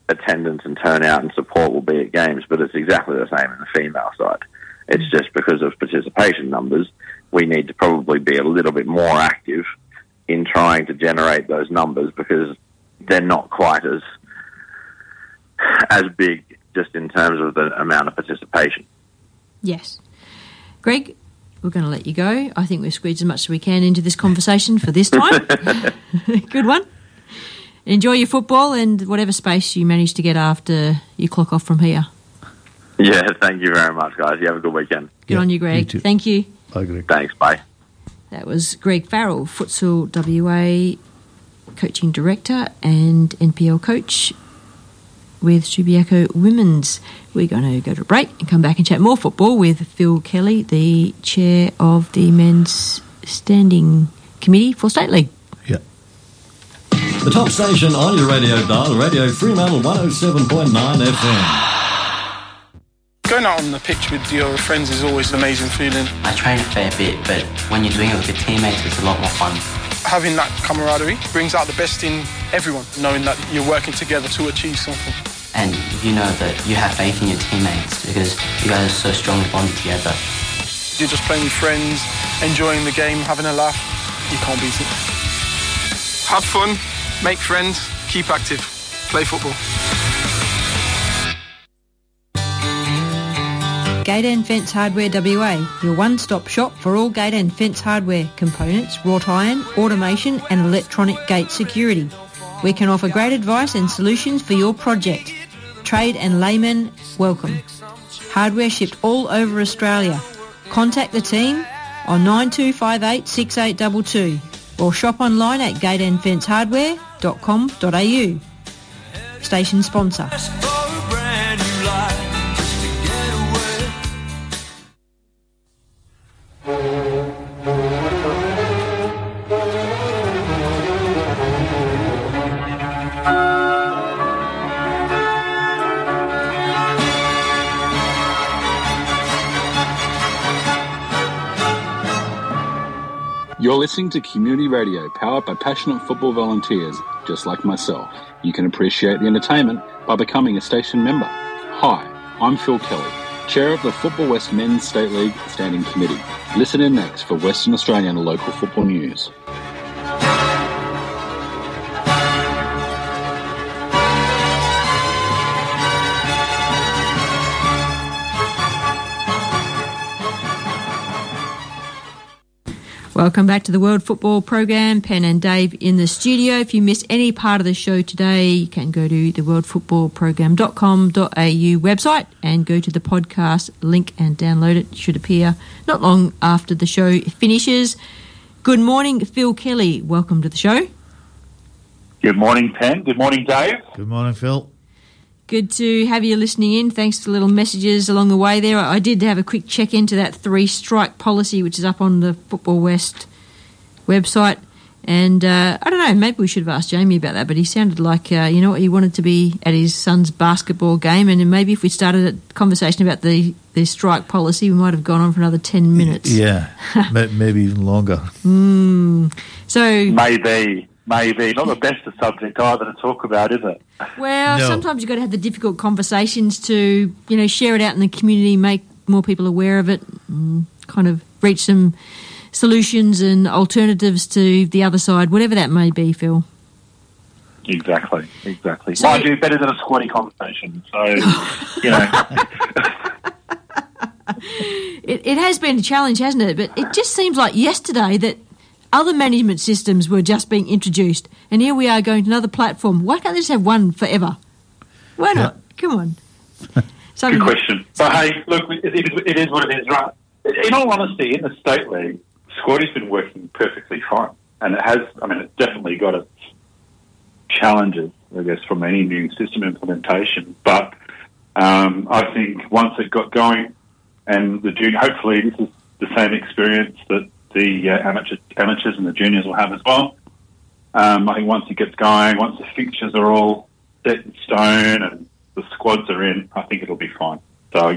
attendance and turnout and support will be at games. But it's exactly the same in the female side. It's just because of participation numbers, we need to probably be a little bit more active in trying to generate those numbers because they're not quite as as big just in terms of the amount of participation. Yes. Greg, we're going to let you go. I think we've squeezed as much as we can into this conversation for this time. Good one. Enjoy your football and whatever space you manage to get after you clock off from here. Yeah, thank you very much, guys. You have a good weekend. Good on you, Greg. Thank you. Bye, Greg. Thanks. Bye. That was Greg Farrell, Futsal WA coaching director and NPL coach with Subiaco Women's. We're going to go to a break and come back and chat more football with Phil Kelly, the chair of the men's standing committee for State League. Yeah. The top station on your radio dial, Radio Fremantle 107.9 FM. Going out on the pitch with your friends is always an amazing feeling. I train a fair bit, but when you're doing it with your teammates, it's a lot more fun. Having that camaraderie brings out the best in everyone, knowing that you're working together to achieve something. And you know that you have faith in your teammates because you guys are so strongly bonded together. You're just playing with friends, enjoying the game, having a laugh. You can't beat it. Have fun, make friends, keep active, play football. Gate and Fence Hardware WA, your one-stop shop for all gate and fence hardware, components, wrought iron, automation and electronic gate security. We can offer great advice and solutions for your project. Trade and laymen, welcome. Hardware shipped all over Australia. Contact the team on 9258 6822 or shop online at gateandfencehardware.com.au. Station sponsor. You're listening to community radio powered by passionate football volunteers just like myself. You can appreciate the entertainment by becoming a station member. Hi, I'm Phil Kelly, Chair of the Football West Men's State League Standing Committee. Listen in next for Western Australian local football news. Welcome back to the World Football Program. Pen and Dave in the studio. If you miss any part of the show today, you can go to the worldfootballprogram.com.au website and go to the podcast link and download it. it. Should appear not long after the show finishes. Good morning, Phil Kelly. Welcome to the show. Good morning, Pen. Good morning, Dave. Good morning, Phil. Good to have you listening in. Thanks for the little messages along the way there. I did have a quick check into that three strike policy, which is up on the Football West website. And uh, I don't know, maybe we should have asked Jamie about that, but he sounded like, uh, you know what, he wanted to be at his son's basketball game. And maybe if we started a conversation about the, the strike policy, we might have gone on for another 10 minutes. Yeah, maybe even longer. Mm. So Maybe, maybe. Not the best of subject either to talk about, is it? Well, No. sometimes you've got to have the difficult conversations to, you know, share it out in the community, make more people aware of it, and kind of reach some solutions and alternatives to the other side, whatever that may be, Phil. Exactly, exactly. So- I do better than a Squadi conversation. So, you know, It, it has been a challenge, hasn't it? But it just seems like yesterday that other management systems were just being introduced, and here we are going to another platform. Why can't they just have one forever? Why not? Come on. good question. But hey, look, it, it, is, it is what it is, right? In all honesty, in the state league, Squadi's been working perfectly fine, and it has. I mean, it's definitely got its challenges, I guess, from any new system implementation. But um, I think once it got going, and the junior, hopefully, this is the same experience that the uh, amateur, amateurs and the juniors will have as well. Um, I think once it gets going, once the fixtures are all set in stone and the squads are in, I think it'll be fine. So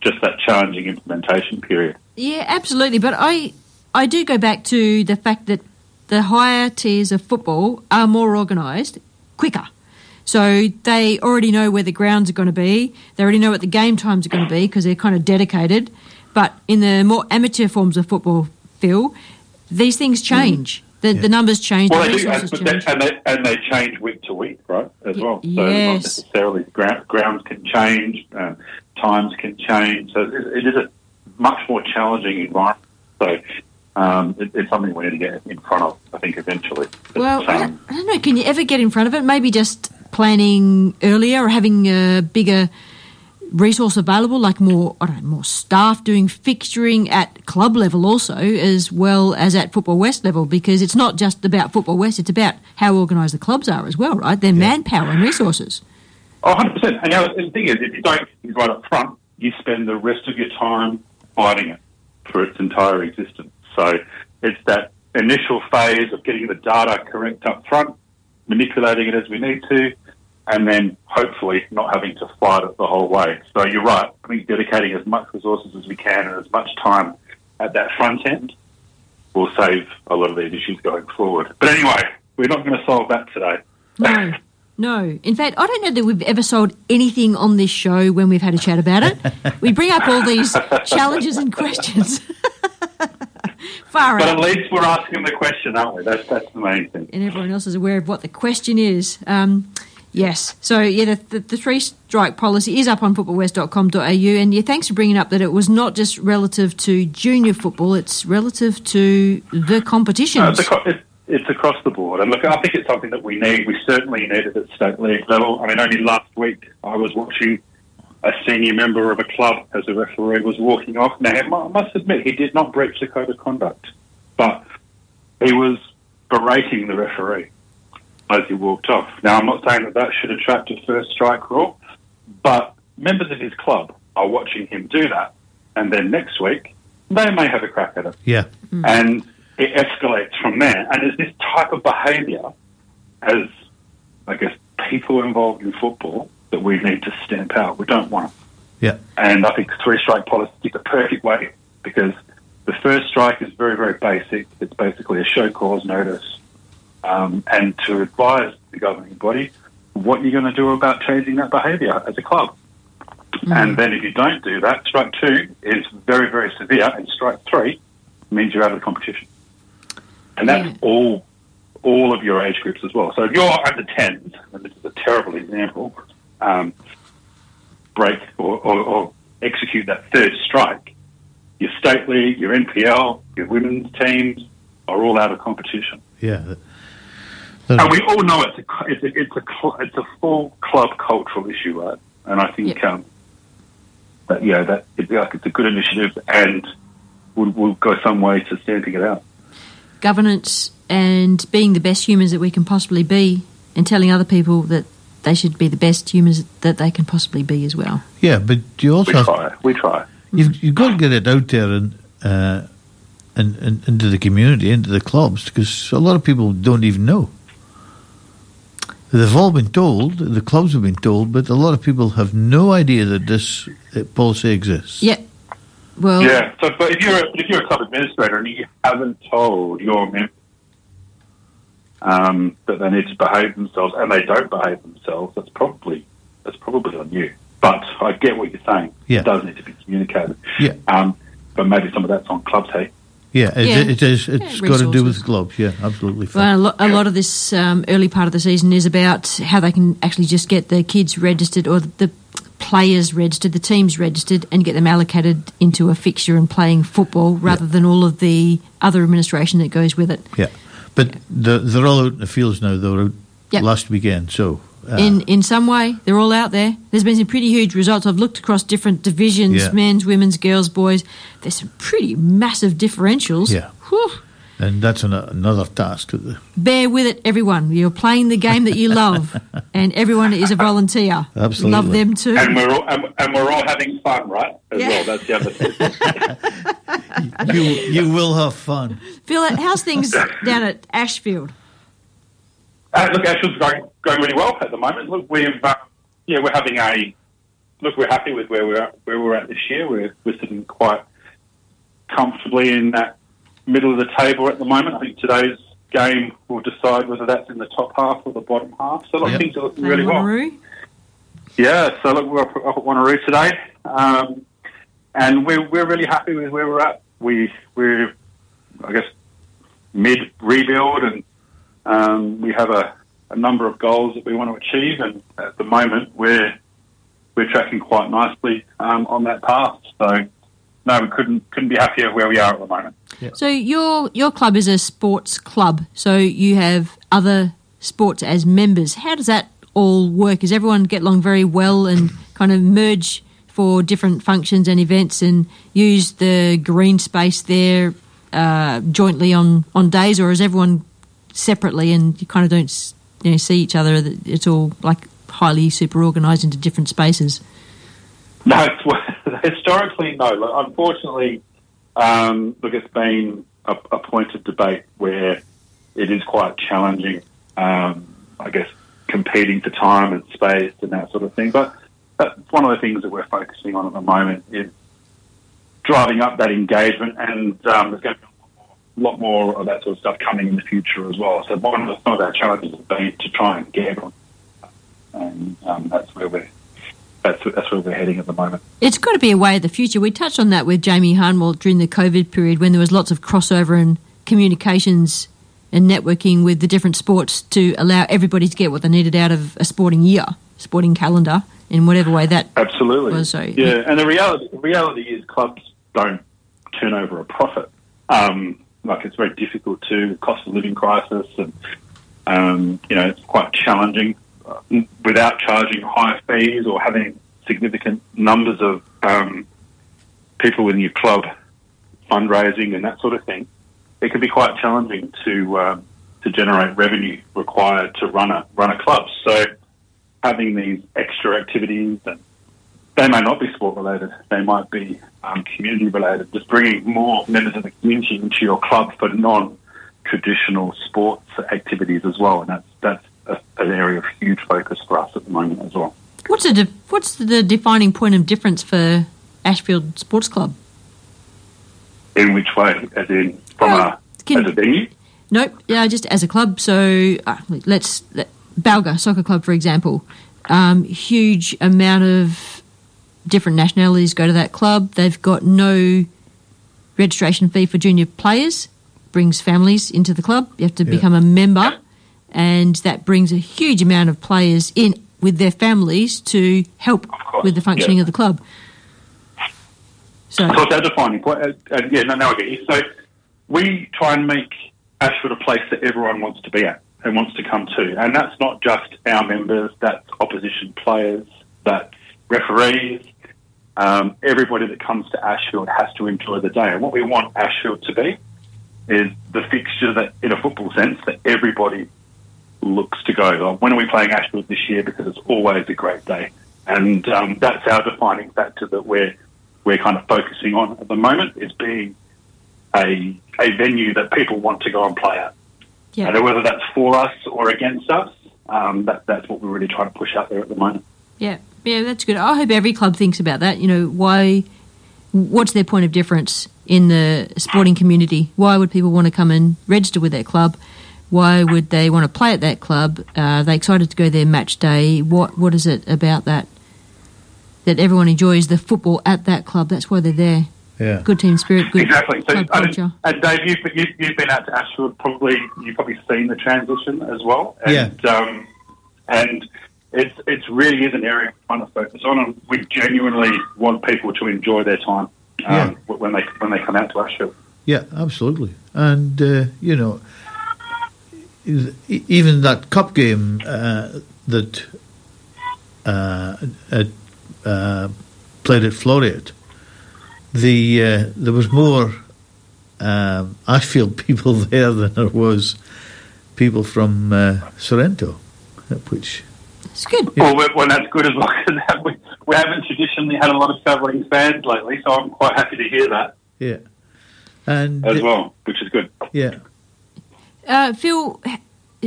just that challenging implementation period. Yeah, absolutely. But I I do go back to the fact that the higher tiers of football are more organised, quicker. So they already know where the grounds are going to be. They already know what the game times are going to be because they're kind of dedicated. But in the more amateur forms of football, Phil, these things change. The, the numbers change. Well, the they do, and, resources they, change. and, they, and they change week to week, right? As well. So not yes. necessarily ground, grounds can change, uh, times can change. So it, it is a much more challenging environment. So um, it, it's something we need to get in front of, I think, eventually. Well, I don't, I don't know. Can you ever get in front of it? Maybe just planning earlier or having a bigger resource available, like more, I don't know, more staff doing fixturing at club level also, as well as at Football West level, because it's not just about Football West, it's about how organised the clubs are as well, right? Their manpower and resources. Oh, 100%. And the, other, the thing is, if you don't get things right up front, you spend the rest of your time fighting it for its entire existence. So it's that initial phase of getting the data correct up front, manipulating it as we need to, and then hopefully not having to fight it the whole way. So you're right. I think dedicating as much resources as we can and as much time at that front end will save a lot of these issues going forward. But anyway, we're not going to solve that today. No, no. In fact, I don't know that we've ever sold anything on this show when we've had a chat about it. we bring up all these challenges and questions. Far But out. at least we're asking the question, aren't we? That's, that's the main thing. and everyone else is aware of what the question is. Um, Yes. So, yeah, the, the, the three strike policy is up on footballwest.com.au. And yeah, thanks for bringing up that it was not just relative to junior football, it's relative to the competitions. No, it's, it's across the board. And look, I think it's something that we need. We certainly need it at state league level. I mean, only last week I was watching a senior member of a club as a referee was walking off. Now, I must admit, he did not breach the code of conduct, but he was berating the referee as he walked off. Now, I'm not saying that that should attract a first strike rule, but members of his club are watching him do that, and then next week they may have a crack at it. Yeah. Mm. And it escalates from there. And it's this type of behaviour as, I guess, people involved in football that we need to stamp out. We don't want it. Yeah. And I think three strike policy is the perfect way because the first strike is very, very basic. It's basically a show cause notice um, and to advise the governing body what you're going to do about changing that behaviour as a club. And then if you don't do that, strike two is very, very severe, and strike three means you're out of the competition. And that's all all of your age groups as well. So if you're under 10s, and this is a terrible example, um, break or, or, or execute that third strike, your state league, your NPL, your women's teams are all out of competition. Yeah. And we all know it's a it's a it's a, cl- it's a full club cultural issue, right? And I think um, that yeah, that it's like it's a good initiative, and we'll, we'll go some way to stamping it out. Governance and being the best humans that we can possibly be, and telling other people that they should be the best humans that they can possibly be as well. Yeah, but you also We try. We try. you've you've got to get it out there and. Uh, and, and into the community, into the clubs, because a lot of people don't even know. They've all been told, the clubs have been told, but a lot of people have no idea that this uh, policy exists. Yeah. Well, yeah. So, but if you're a, if you're a club administrator and you haven't told your members um, that they need to behave themselves and they don't behave themselves, that's probably that's probably on you. But I get what you're saying. Yeah. It does need to be communicated. Yeah. Um, but maybe some of that's on clubs, hey. Yeah, it, Yeah. it is. It's got to do with clubs. Yeah, absolutely. Well, a, lo- a lot of this um, early part of the season is about how they can actually just get the kids registered or the players registered, the teams registered, and get them allocated into a fixture and playing football rather than all of the other administration that goes with it. Yeah, but they're, they're all out in the fields now. They were out Yep. last weekend, so uh, in in some way, they're all out there. There's been some pretty huge results. I've looked across different divisions: Yeah. men's, women's, girls, boys. There's some pretty massive differentials. Yeah. Whew. and that's an, another task. Bear with it, everyone. You're playing the game that you love, and everyone is a volunteer. Absolutely. love them too. And we're all and, and we're all having fun, right? As well. That's the other thing. you you will have fun. Phil, how's things down at Ashfield? Uh, look, Ashfield's going going really well at the moment. Look, we've uh, yeah, we're having a look. We're happy with where we're at, where we're at this year. We're we're sitting quite comfortably in that middle of the table at the moment. I think today's game will decide whether that's in the top half or the bottom half. So, look, things are looking really well. Yeah, so look, we're up, up at Wanneroo today, um, and we're we're really happy with where we're at. We we're I guess mid rebuild, and um, we have a, a number of goals that we want to achieve, and at the moment we're we're tracking quite nicely um, on that path. So no, we couldn't couldn't be happier where we are at the moment. So your your club is a sports club. So you have other sports as members. How does that all work? Does everyone get along very well and kind of merge for different functions and events and use the green space there uh, jointly on, on days, or is everyone separately and you kind of don't you know, see each other? It's all like highly super organised into different spaces. No, historically, no. Unfortunately, um, look, it's been a, a point of debate where it is quite challenging, um, I guess, competing for time and space and that sort of thing. But that's one of the things that we're focusing on at the moment is driving up that engagement, and um, there's going to be a lot more of that sort of stuff coming in the future as well. So one of our challenges has been to try and get everyone, and um, that's where we're that's that's where we're heading at the moment. It's got to be a way of the future. We touched on that with Jamie Harnwell during the COVID period when there was lots of crossover and communications and networking with the different sports to allow everybody to get what they needed out of a sporting year, sporting calendar, in whatever way that Absolutely. was. So yeah, and the reality the reality is clubs don't turn over a profit. Um, like it's very difficult to cost of living crisis, and um, you know it's quite challenging uh, without charging high fees or having significant numbers of um, people within your club fundraising and that sort of thing. It can be quite challenging to um, to generate revenue required to run a run a club. So having these extra activities and they may not be sport related. They might be um, community related. Just bringing more members of the community into your club for non-traditional sports activities as well, and that's that's a, an area of huge focus for us at the moment as well. What's the de- what's the defining point of difference for Ashfield Sports Club? In which way? As in from a as a venue? Nope. Yeah, just as a club. So uh, let's let, Balga Soccer Club, for example, um, huge amount of different nationalities go to that club. They've got no registration fee for junior players. Brings families into the club. You have to Yeah. become a member, and that brings a huge amount of players in with their families to help with the functioning yeah. of the club. So Of course, our defining point. Uh, uh, yeah, no, no, I get you. So we try and make Ashford a place that everyone wants to be at and wants to come to, and that's not just our members. That's opposition players. That's referees. Um, everybody that comes to Ashfield has to enjoy the day, and what we want Ashfield to be is the fixture that, in a football sense, that everybody looks to go. When are we playing Ashfield this year? Because it's always a great day, and um, that's our defining factor that we're we're kind of focusing on at the moment is being a a venue that people want to go and play at. Yeah. And whether that's for us or against us, um, that, that's what we're really trying to push out there at the moment. Yeah, yeah, that's good. I hope every club thinks about that. You know, why? What's their point of difference in the sporting community? Why would people want to come and register with their club? Why would they want to play at that club? Uh, are they excited to go there match day? What What is it about that that everyone enjoys the football at that club? That's why they're there. Yeah. Good team spirit, good exactly. So, club culture. and Dave, you've, you've, you've been out to Ashfield. Probably you've probably seen the transition as well. Yeah. Um, and it's it's really is an area we're trying to focus on, and we genuinely want people to enjoy their time um, when they when they come out to Ashfield. Yeah, absolutely. And, uh, you know, even that cup game uh, that uh, uh, played at Floreat, the uh, there was more um, Ashfield people there than there was people from uh, Sorrento, which it's good. Well, we- well, that's good as well because we, we haven't traditionally had a lot of travelling fans lately, so I'm quite happy to hear that Yeah, and as well, which is good. Yeah, Uh, Phil,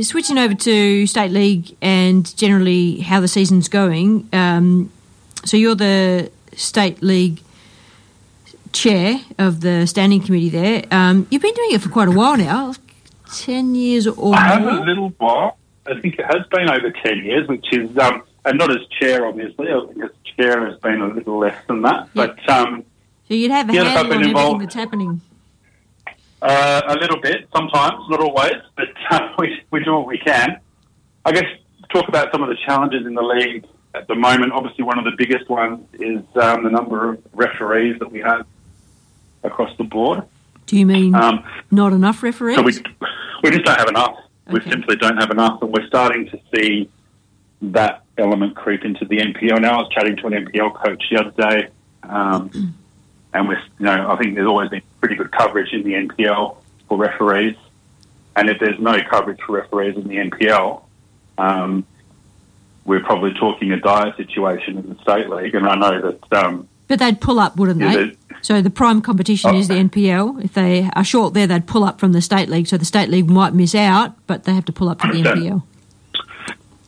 switching over to state league and generally how the season's going. Um, so you're the state league chair of the standing committee there. Um, you've been doing it for quite a while now, ten years or I have a more. little while. I think it has been over 10 years, which is, um, and not as chair, obviously. I think as chair has been a little less than that. But um, So you'd have a Yeah, handle on everything that's happening. uh, a little bit, sometimes, not always, but uh, we, we do what we can. I guess talk about some of the challenges in the league at the moment. Obviously, one of the biggest ones is um, the number of referees that we have across the board. Do you mean Um, not enough referees? So we, we just don't have enough. We simply don't have enough, and we're starting to see that element creep into the NPL. Now, I was chatting to an NPL coach the other day, um, and we're, you know, I think there's always been pretty good coverage in the NPL for referees, and if there's no coverage for referees in the NPL, um, we're probably talking a dire situation in the state league. And I know that um, But they'd pull up, wouldn't Yeah, they? So the prime competition is the NPL. If they are short there, they'd pull up from the state league. So the state league might miss out, but they have to pull up from the NPL.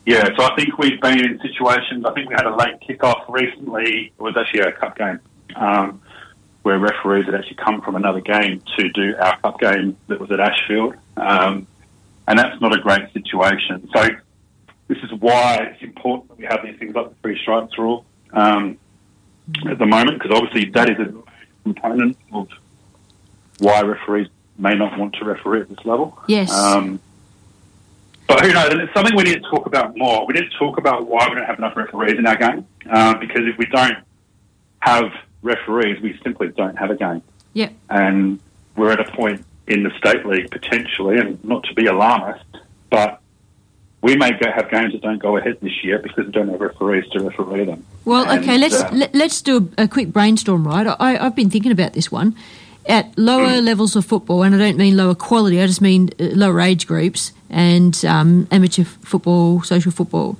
Yeah, so I think we've been in situations. I think we had a late kickoff recently. It was actually a cup game um, where referees had actually come from another game to do our cup game that was at Ashfield, um, and that's not a great situation. So this is why it's important that we have these things like the three strikes rule um, at the moment, because obviously that is a component of why referees may not want to referee at this level. Yes. Um, but who knows? And it's something we need to talk about more. We need to talk about why we don't have enough referees in our game. Uh, because if we don't have referees, we simply don't have a game. Yep. And we're at a point in the state league potentially, and not to be alarmist, but we may go have games that don't go ahead this year because we don't have referees to referee them. Well, And, okay, let's uh, let, let's do a, a quick brainstorm, right? I, I've been thinking about this one. At lower levels of football, and I don't mean lower quality, I just mean uh, lower age groups and um, amateur football, social football.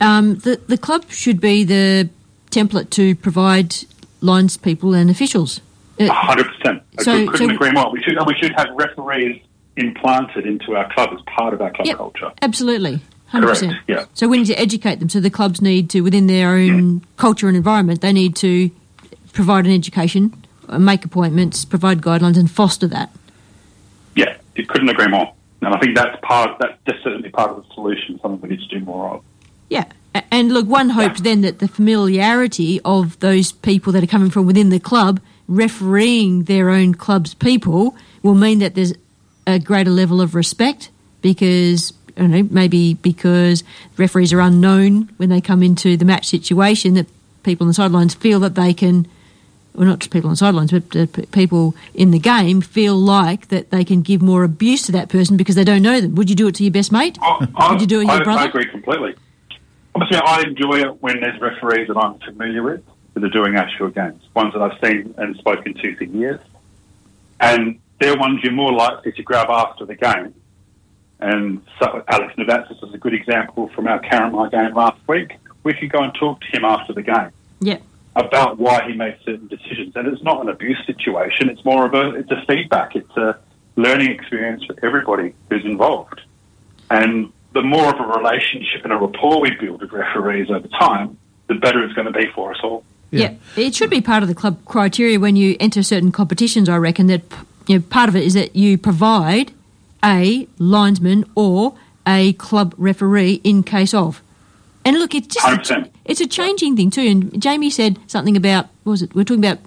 Um, the the club should be the template to provide lines people and officials. Uh, hundred percent. I So- couldn't so- agree more. We should we should have referees implanted into our club as part of our club Yep. culture. Absolutely. 100%. Correct. Yeah. So we need to educate them. So the clubs need to, within their own culture and environment, they need to provide an education, uh, make appointments, provide guidelines, and foster that. Yeah, you couldn't agree more. And I think that's part. That's just certainly part of the solution. Something we need to do more of. Yeah. And look, one hopes then that the familiarity of those people that are coming from within the club refereeing their own club's people will mean that there's a greater level of respect because I don't know, maybe because referees are unknown when they come into the match situation that people on the sidelines feel that they can well not just people on the sidelines but uh, p- people in the game feel like that they can give more abuse to that person because they don't know them. Would you do it to your best mate? Would you do it to I, your brother? I agree completely. Obviously, I enjoy it when there's referees that I'm familiar with that are doing actual games, ones that I've seen and spoken to for years, and they're ones you're more likely to grab after the game. And so Alex Navatsas is a good example from our Carramar game last week. We could go and talk to him after the game Yeah. about why he made certain decisions. And it's not an abuse situation. It's more of a it's a feedback. It's a learning experience for everybody who's involved. And the more of a relationship and a rapport we build with referees over time, the better it's going to be for us all. Yeah. it should be part of the club criteria when you enter certain competitions. I reckon that you know, part of it is that you provide a linesman or a club referee in case of. And look, it's just a, it's a changing thing too. And Jamie said something about what was it? We're talking about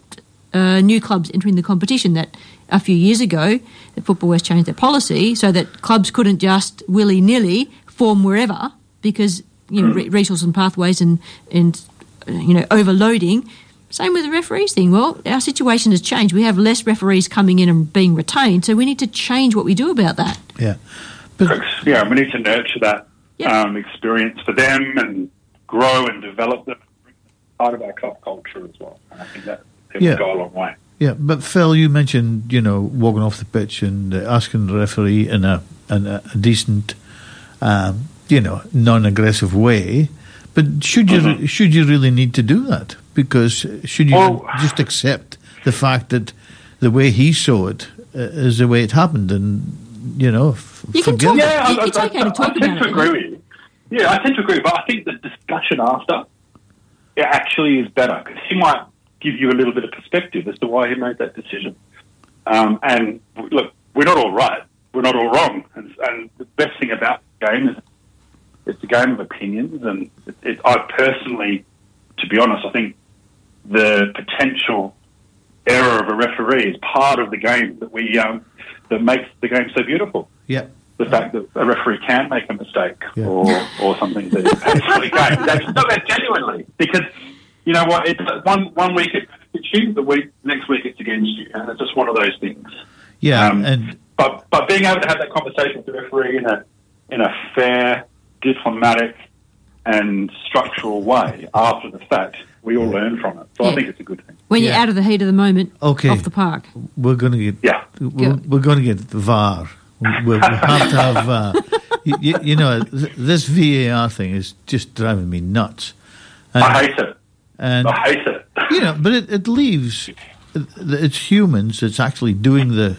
uh, new clubs entering the competition. That a few years ago, the Football West changed their policy so that clubs couldn't just willy nilly form wherever because you know re- resources and pathways and and you know overloading. Same with the referees thing. Well, our situation has changed. We have less referees coming in and being retained, so we need to change what we do about that. Yeah. yeah, we need to nurture that um, experience for them and grow and develop them. Part of our club culture as well. And I think that it Yeah. will go a long way. Yeah, but Phil, you mentioned you know walking off the pitch and uh, asking the referee in a in a, a decent, um, you know, non-aggressive way. But should you Mm-hmm. should you really need to do that? Because should you Well- just accept the fact that the way he saw it uh, is the way it happened, and you know, f- forgive it? Yeah, I, I, I, I tend to agree with you. Yeah, I tend to agree, but I think the discussion after it actually is better because he might give you a little bit of perspective as to why he made that decision. Um, and look, we're not all right, we're not all wrong, and, and the best thing about the game is it's a game of opinions. And it, it, I personally, to be honest, I think the potential error of a referee is part of the game that we um, that makes the game so beautiful. Yeah. The fact that a referee can make a mistake or, or something that is actually game. That's, no, that's genuinely because you know what? It's one one week it- it's you, the week next week it's against you, and it's just one of those things. Yeah, Um, and But but being able to have that conversation with the referee in a in a fair, diplomatic, and structural way after the fact, we all learn from it. So I think it's a good thing. When you're out of the heat of the moment, Okay. off the park. we're going to get yeah. we're, we're going to get VAR. We, we have to have uh, you, you, you know this VAR thing is just driving me nuts. And, I hate it. And I hate it. you know, but it, it leaves it's humans that's actually doing the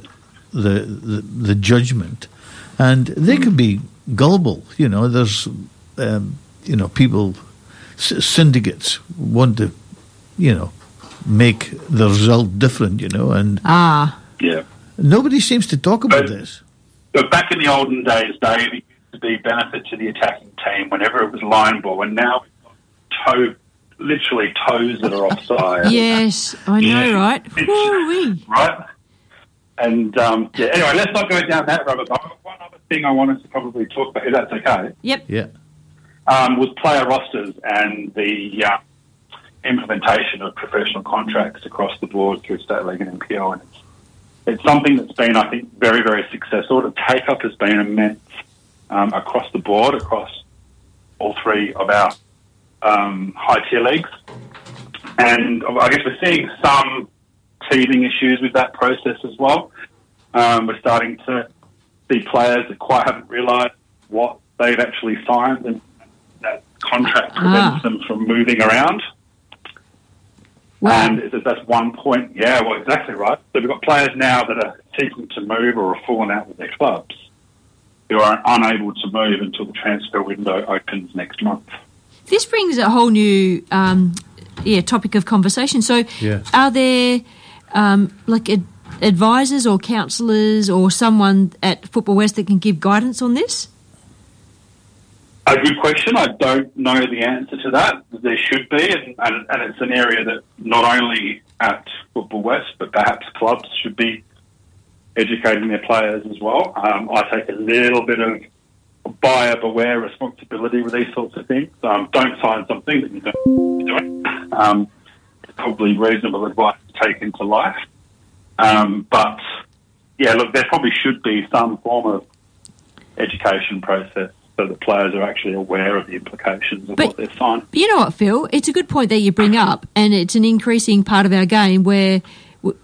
the the, the judgment, and they can be gullible. You know, there's um, you know people s- syndicates want to you know make the result different. You know, and Ah. Yeah. nobody seems to talk about this. But back in the olden days, Dave, it used to be benefit to the attacking team whenever it was line ball, and now we've got toe, literally toes that are offside. Yes, I know, Yeah. right? Woo-wee. Right? And um, yeah, anyway, let's not go down that rabbit hole. One other thing I wanted to probably talk about, if that's okay, Yep. Yeah. Um, was player rosters and the uh, implementation of professional contracts across the board through state league and NPL. And it's, it's something that's been, I think, very, very successful. The take up has been immense um, across the board, across all three of our um, high tier leagues. And I guess we're seeing some teething issues with that process as well. Um, we're starting to see players that quite haven't realised what they've actually signed and contract prevents Ah. them from moving around. And it's- that's one point. Yeah, well, exactly right. So we've got players now that are seeking to move or have fallen out with their clubs who are unable to move until the transfer window opens next month. This brings a whole new um, yeah topic of conversation. So, Yeah. are there um, like ad- advisors or counsellors or someone at Football West that can give guidance on this? A good question. I don't know the answer to that. There should be, and, and, and it's an area that not only at Football West, but perhaps clubs should be educating their players as well. Um, I take a little bit of buyer beware responsibility with these sorts of things. Um, don't sign something that you don't doing. Um, it's probably reasonable advice to take into life. Um, but yeah, look, there probably should be some form of education process so that players are actually aware of the implications of what they're signing. But you know what, Phil? It's a good point that you bring up, and it's an increasing part of our game where w-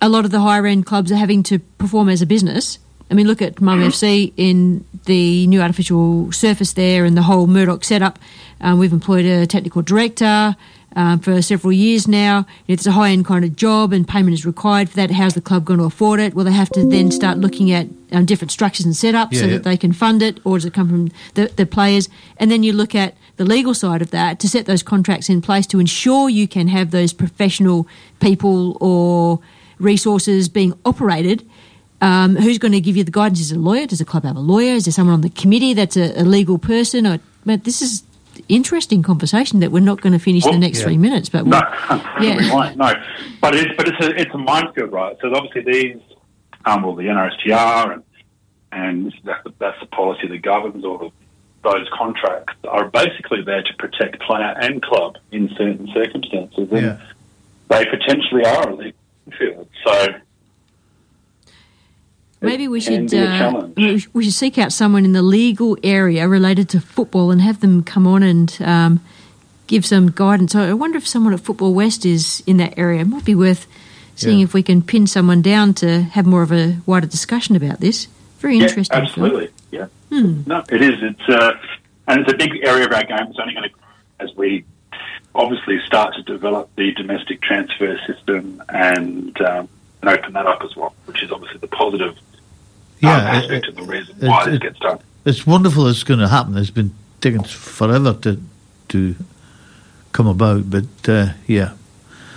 a lot of the higher end clubs are having to perform as a business. I mean, look at Mum FC in the new artificial surface there and the whole Murdoch setup. Um, we've employed a technical director um, for several years now. It's a high end kind of job, and payment is required for that. How's the club going to afford it? Well, they have to then start looking at um, different structures and setups so Yeah. that they can fund it, or does it come from the, the players? And then you look at the legal side of that to set those contracts in place to ensure you can have those professional people or resources being operated. Um, who's going to give you the guidance? Is it a lawyer? Does the club have a lawyer? Is there someone on the committee that's a, a legal person? Or, but this is interesting conversation that we're not going to finish in the next yeah. three minutes. But No, we'll- we won't. No, but it's but it's a it's a minefield, right? So obviously these, um, well, the NRSTR and and that's the, that's the policy that governs all of those contracts are basically there to protect player and club in certain circumstances, and Yeah. they potentially are a legal field. So Maybe we should uh, we should seek out someone in the legal area related to football and have them come on and um, give some guidance. I I wonder if someone at Football West is in that area. It might be worth seeing Yeah. if we can pin someone down to have more of a wider discussion about this. Very yeah, interesting. Phil. absolutely, yeah. Hmm. No, it is. It's uh, and it's a big area of our game. It's only going to grow as we obviously start to develop the domestic transfer system and um, and open that up as well, which is obviously the positive Yeah, um, it- aspect of the reason why it- this gets done. It's wonderful it's going to happen. It's been taking forever to to come about, but uh, yeah.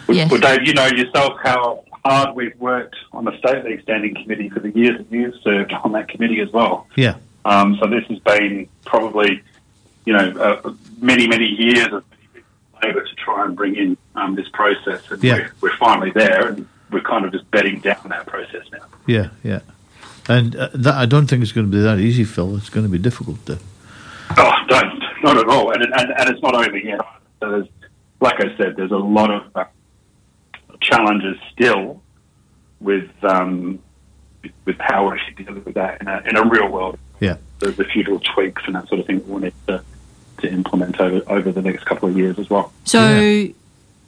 Well, well, Dave, you know yourself how hard we've worked on the state league standing committee for the years that you've served on that committee as well. Yeah. Um, so this has been probably, you know, uh, many, many years of labour to try and bring in um, this process. And Yeah. we're, we're finally there and we're kind of just bedding down that process now. Yeah, yeah. And uh, that, I don't think it's going to be that easy, Phil. It's going to be difficult to. Oh, don't, not at all. And, and, and it's not over yet. So there's, like I said, there's a lot of uh, challenges still with um, with- with how we're actually dealing with that in a, in a real world. Yeah. There's a few little tweaks and that sort of thing we'll need to, to implement over, over the next couple of years as well. So,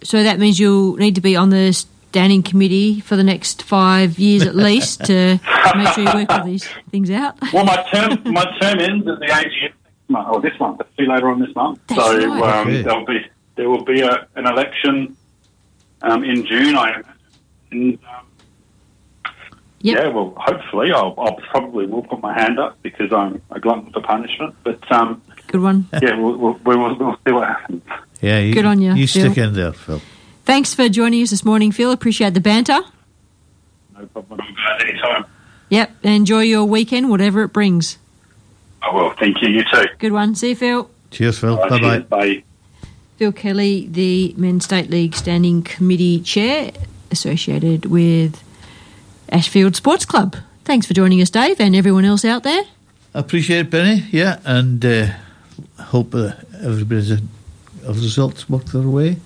so that means you'll need to be on the standing committee for the next five years at least to make sure you work all these things out. Well, my term my term ends at the AGM next month, or this month. See later on this month. That's so right. um, Okay. there'll be there will be a, an election um, in June. I imagine. And, um, Yeah, well, hopefully, I'll, I'll probably will put my hand up because I'm a glutton for punishment. But um, Good one. yeah, we'll, we'll, we'll, we'll see what happens. Yeah, you, Good on ya, You Phil. stick in there, Phil. Thanks for joining us this morning, Phil. Appreciate the banter. No problem at any time. Yep, enjoy your weekend, whatever it brings. I will. Thank you. You too. Good one. See you, Phil. Cheers, Phil. Bye right, bye. Bye. Phil Kelly, the Men's State League Standing Committee Chair, associated with Ashfield Sports Club. Thanks for joining us, Dave, and everyone else out there. I appreciate it, Penny. Yeah, and uh, hope uh, everybody's uh, results work their way.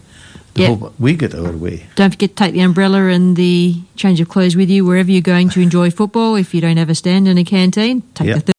Yep. hope we get our way. Don't forget to take the umbrella and the change of clothes with you wherever you're going to enjoy football. If you don't have a stand in a canteen, take Yep. the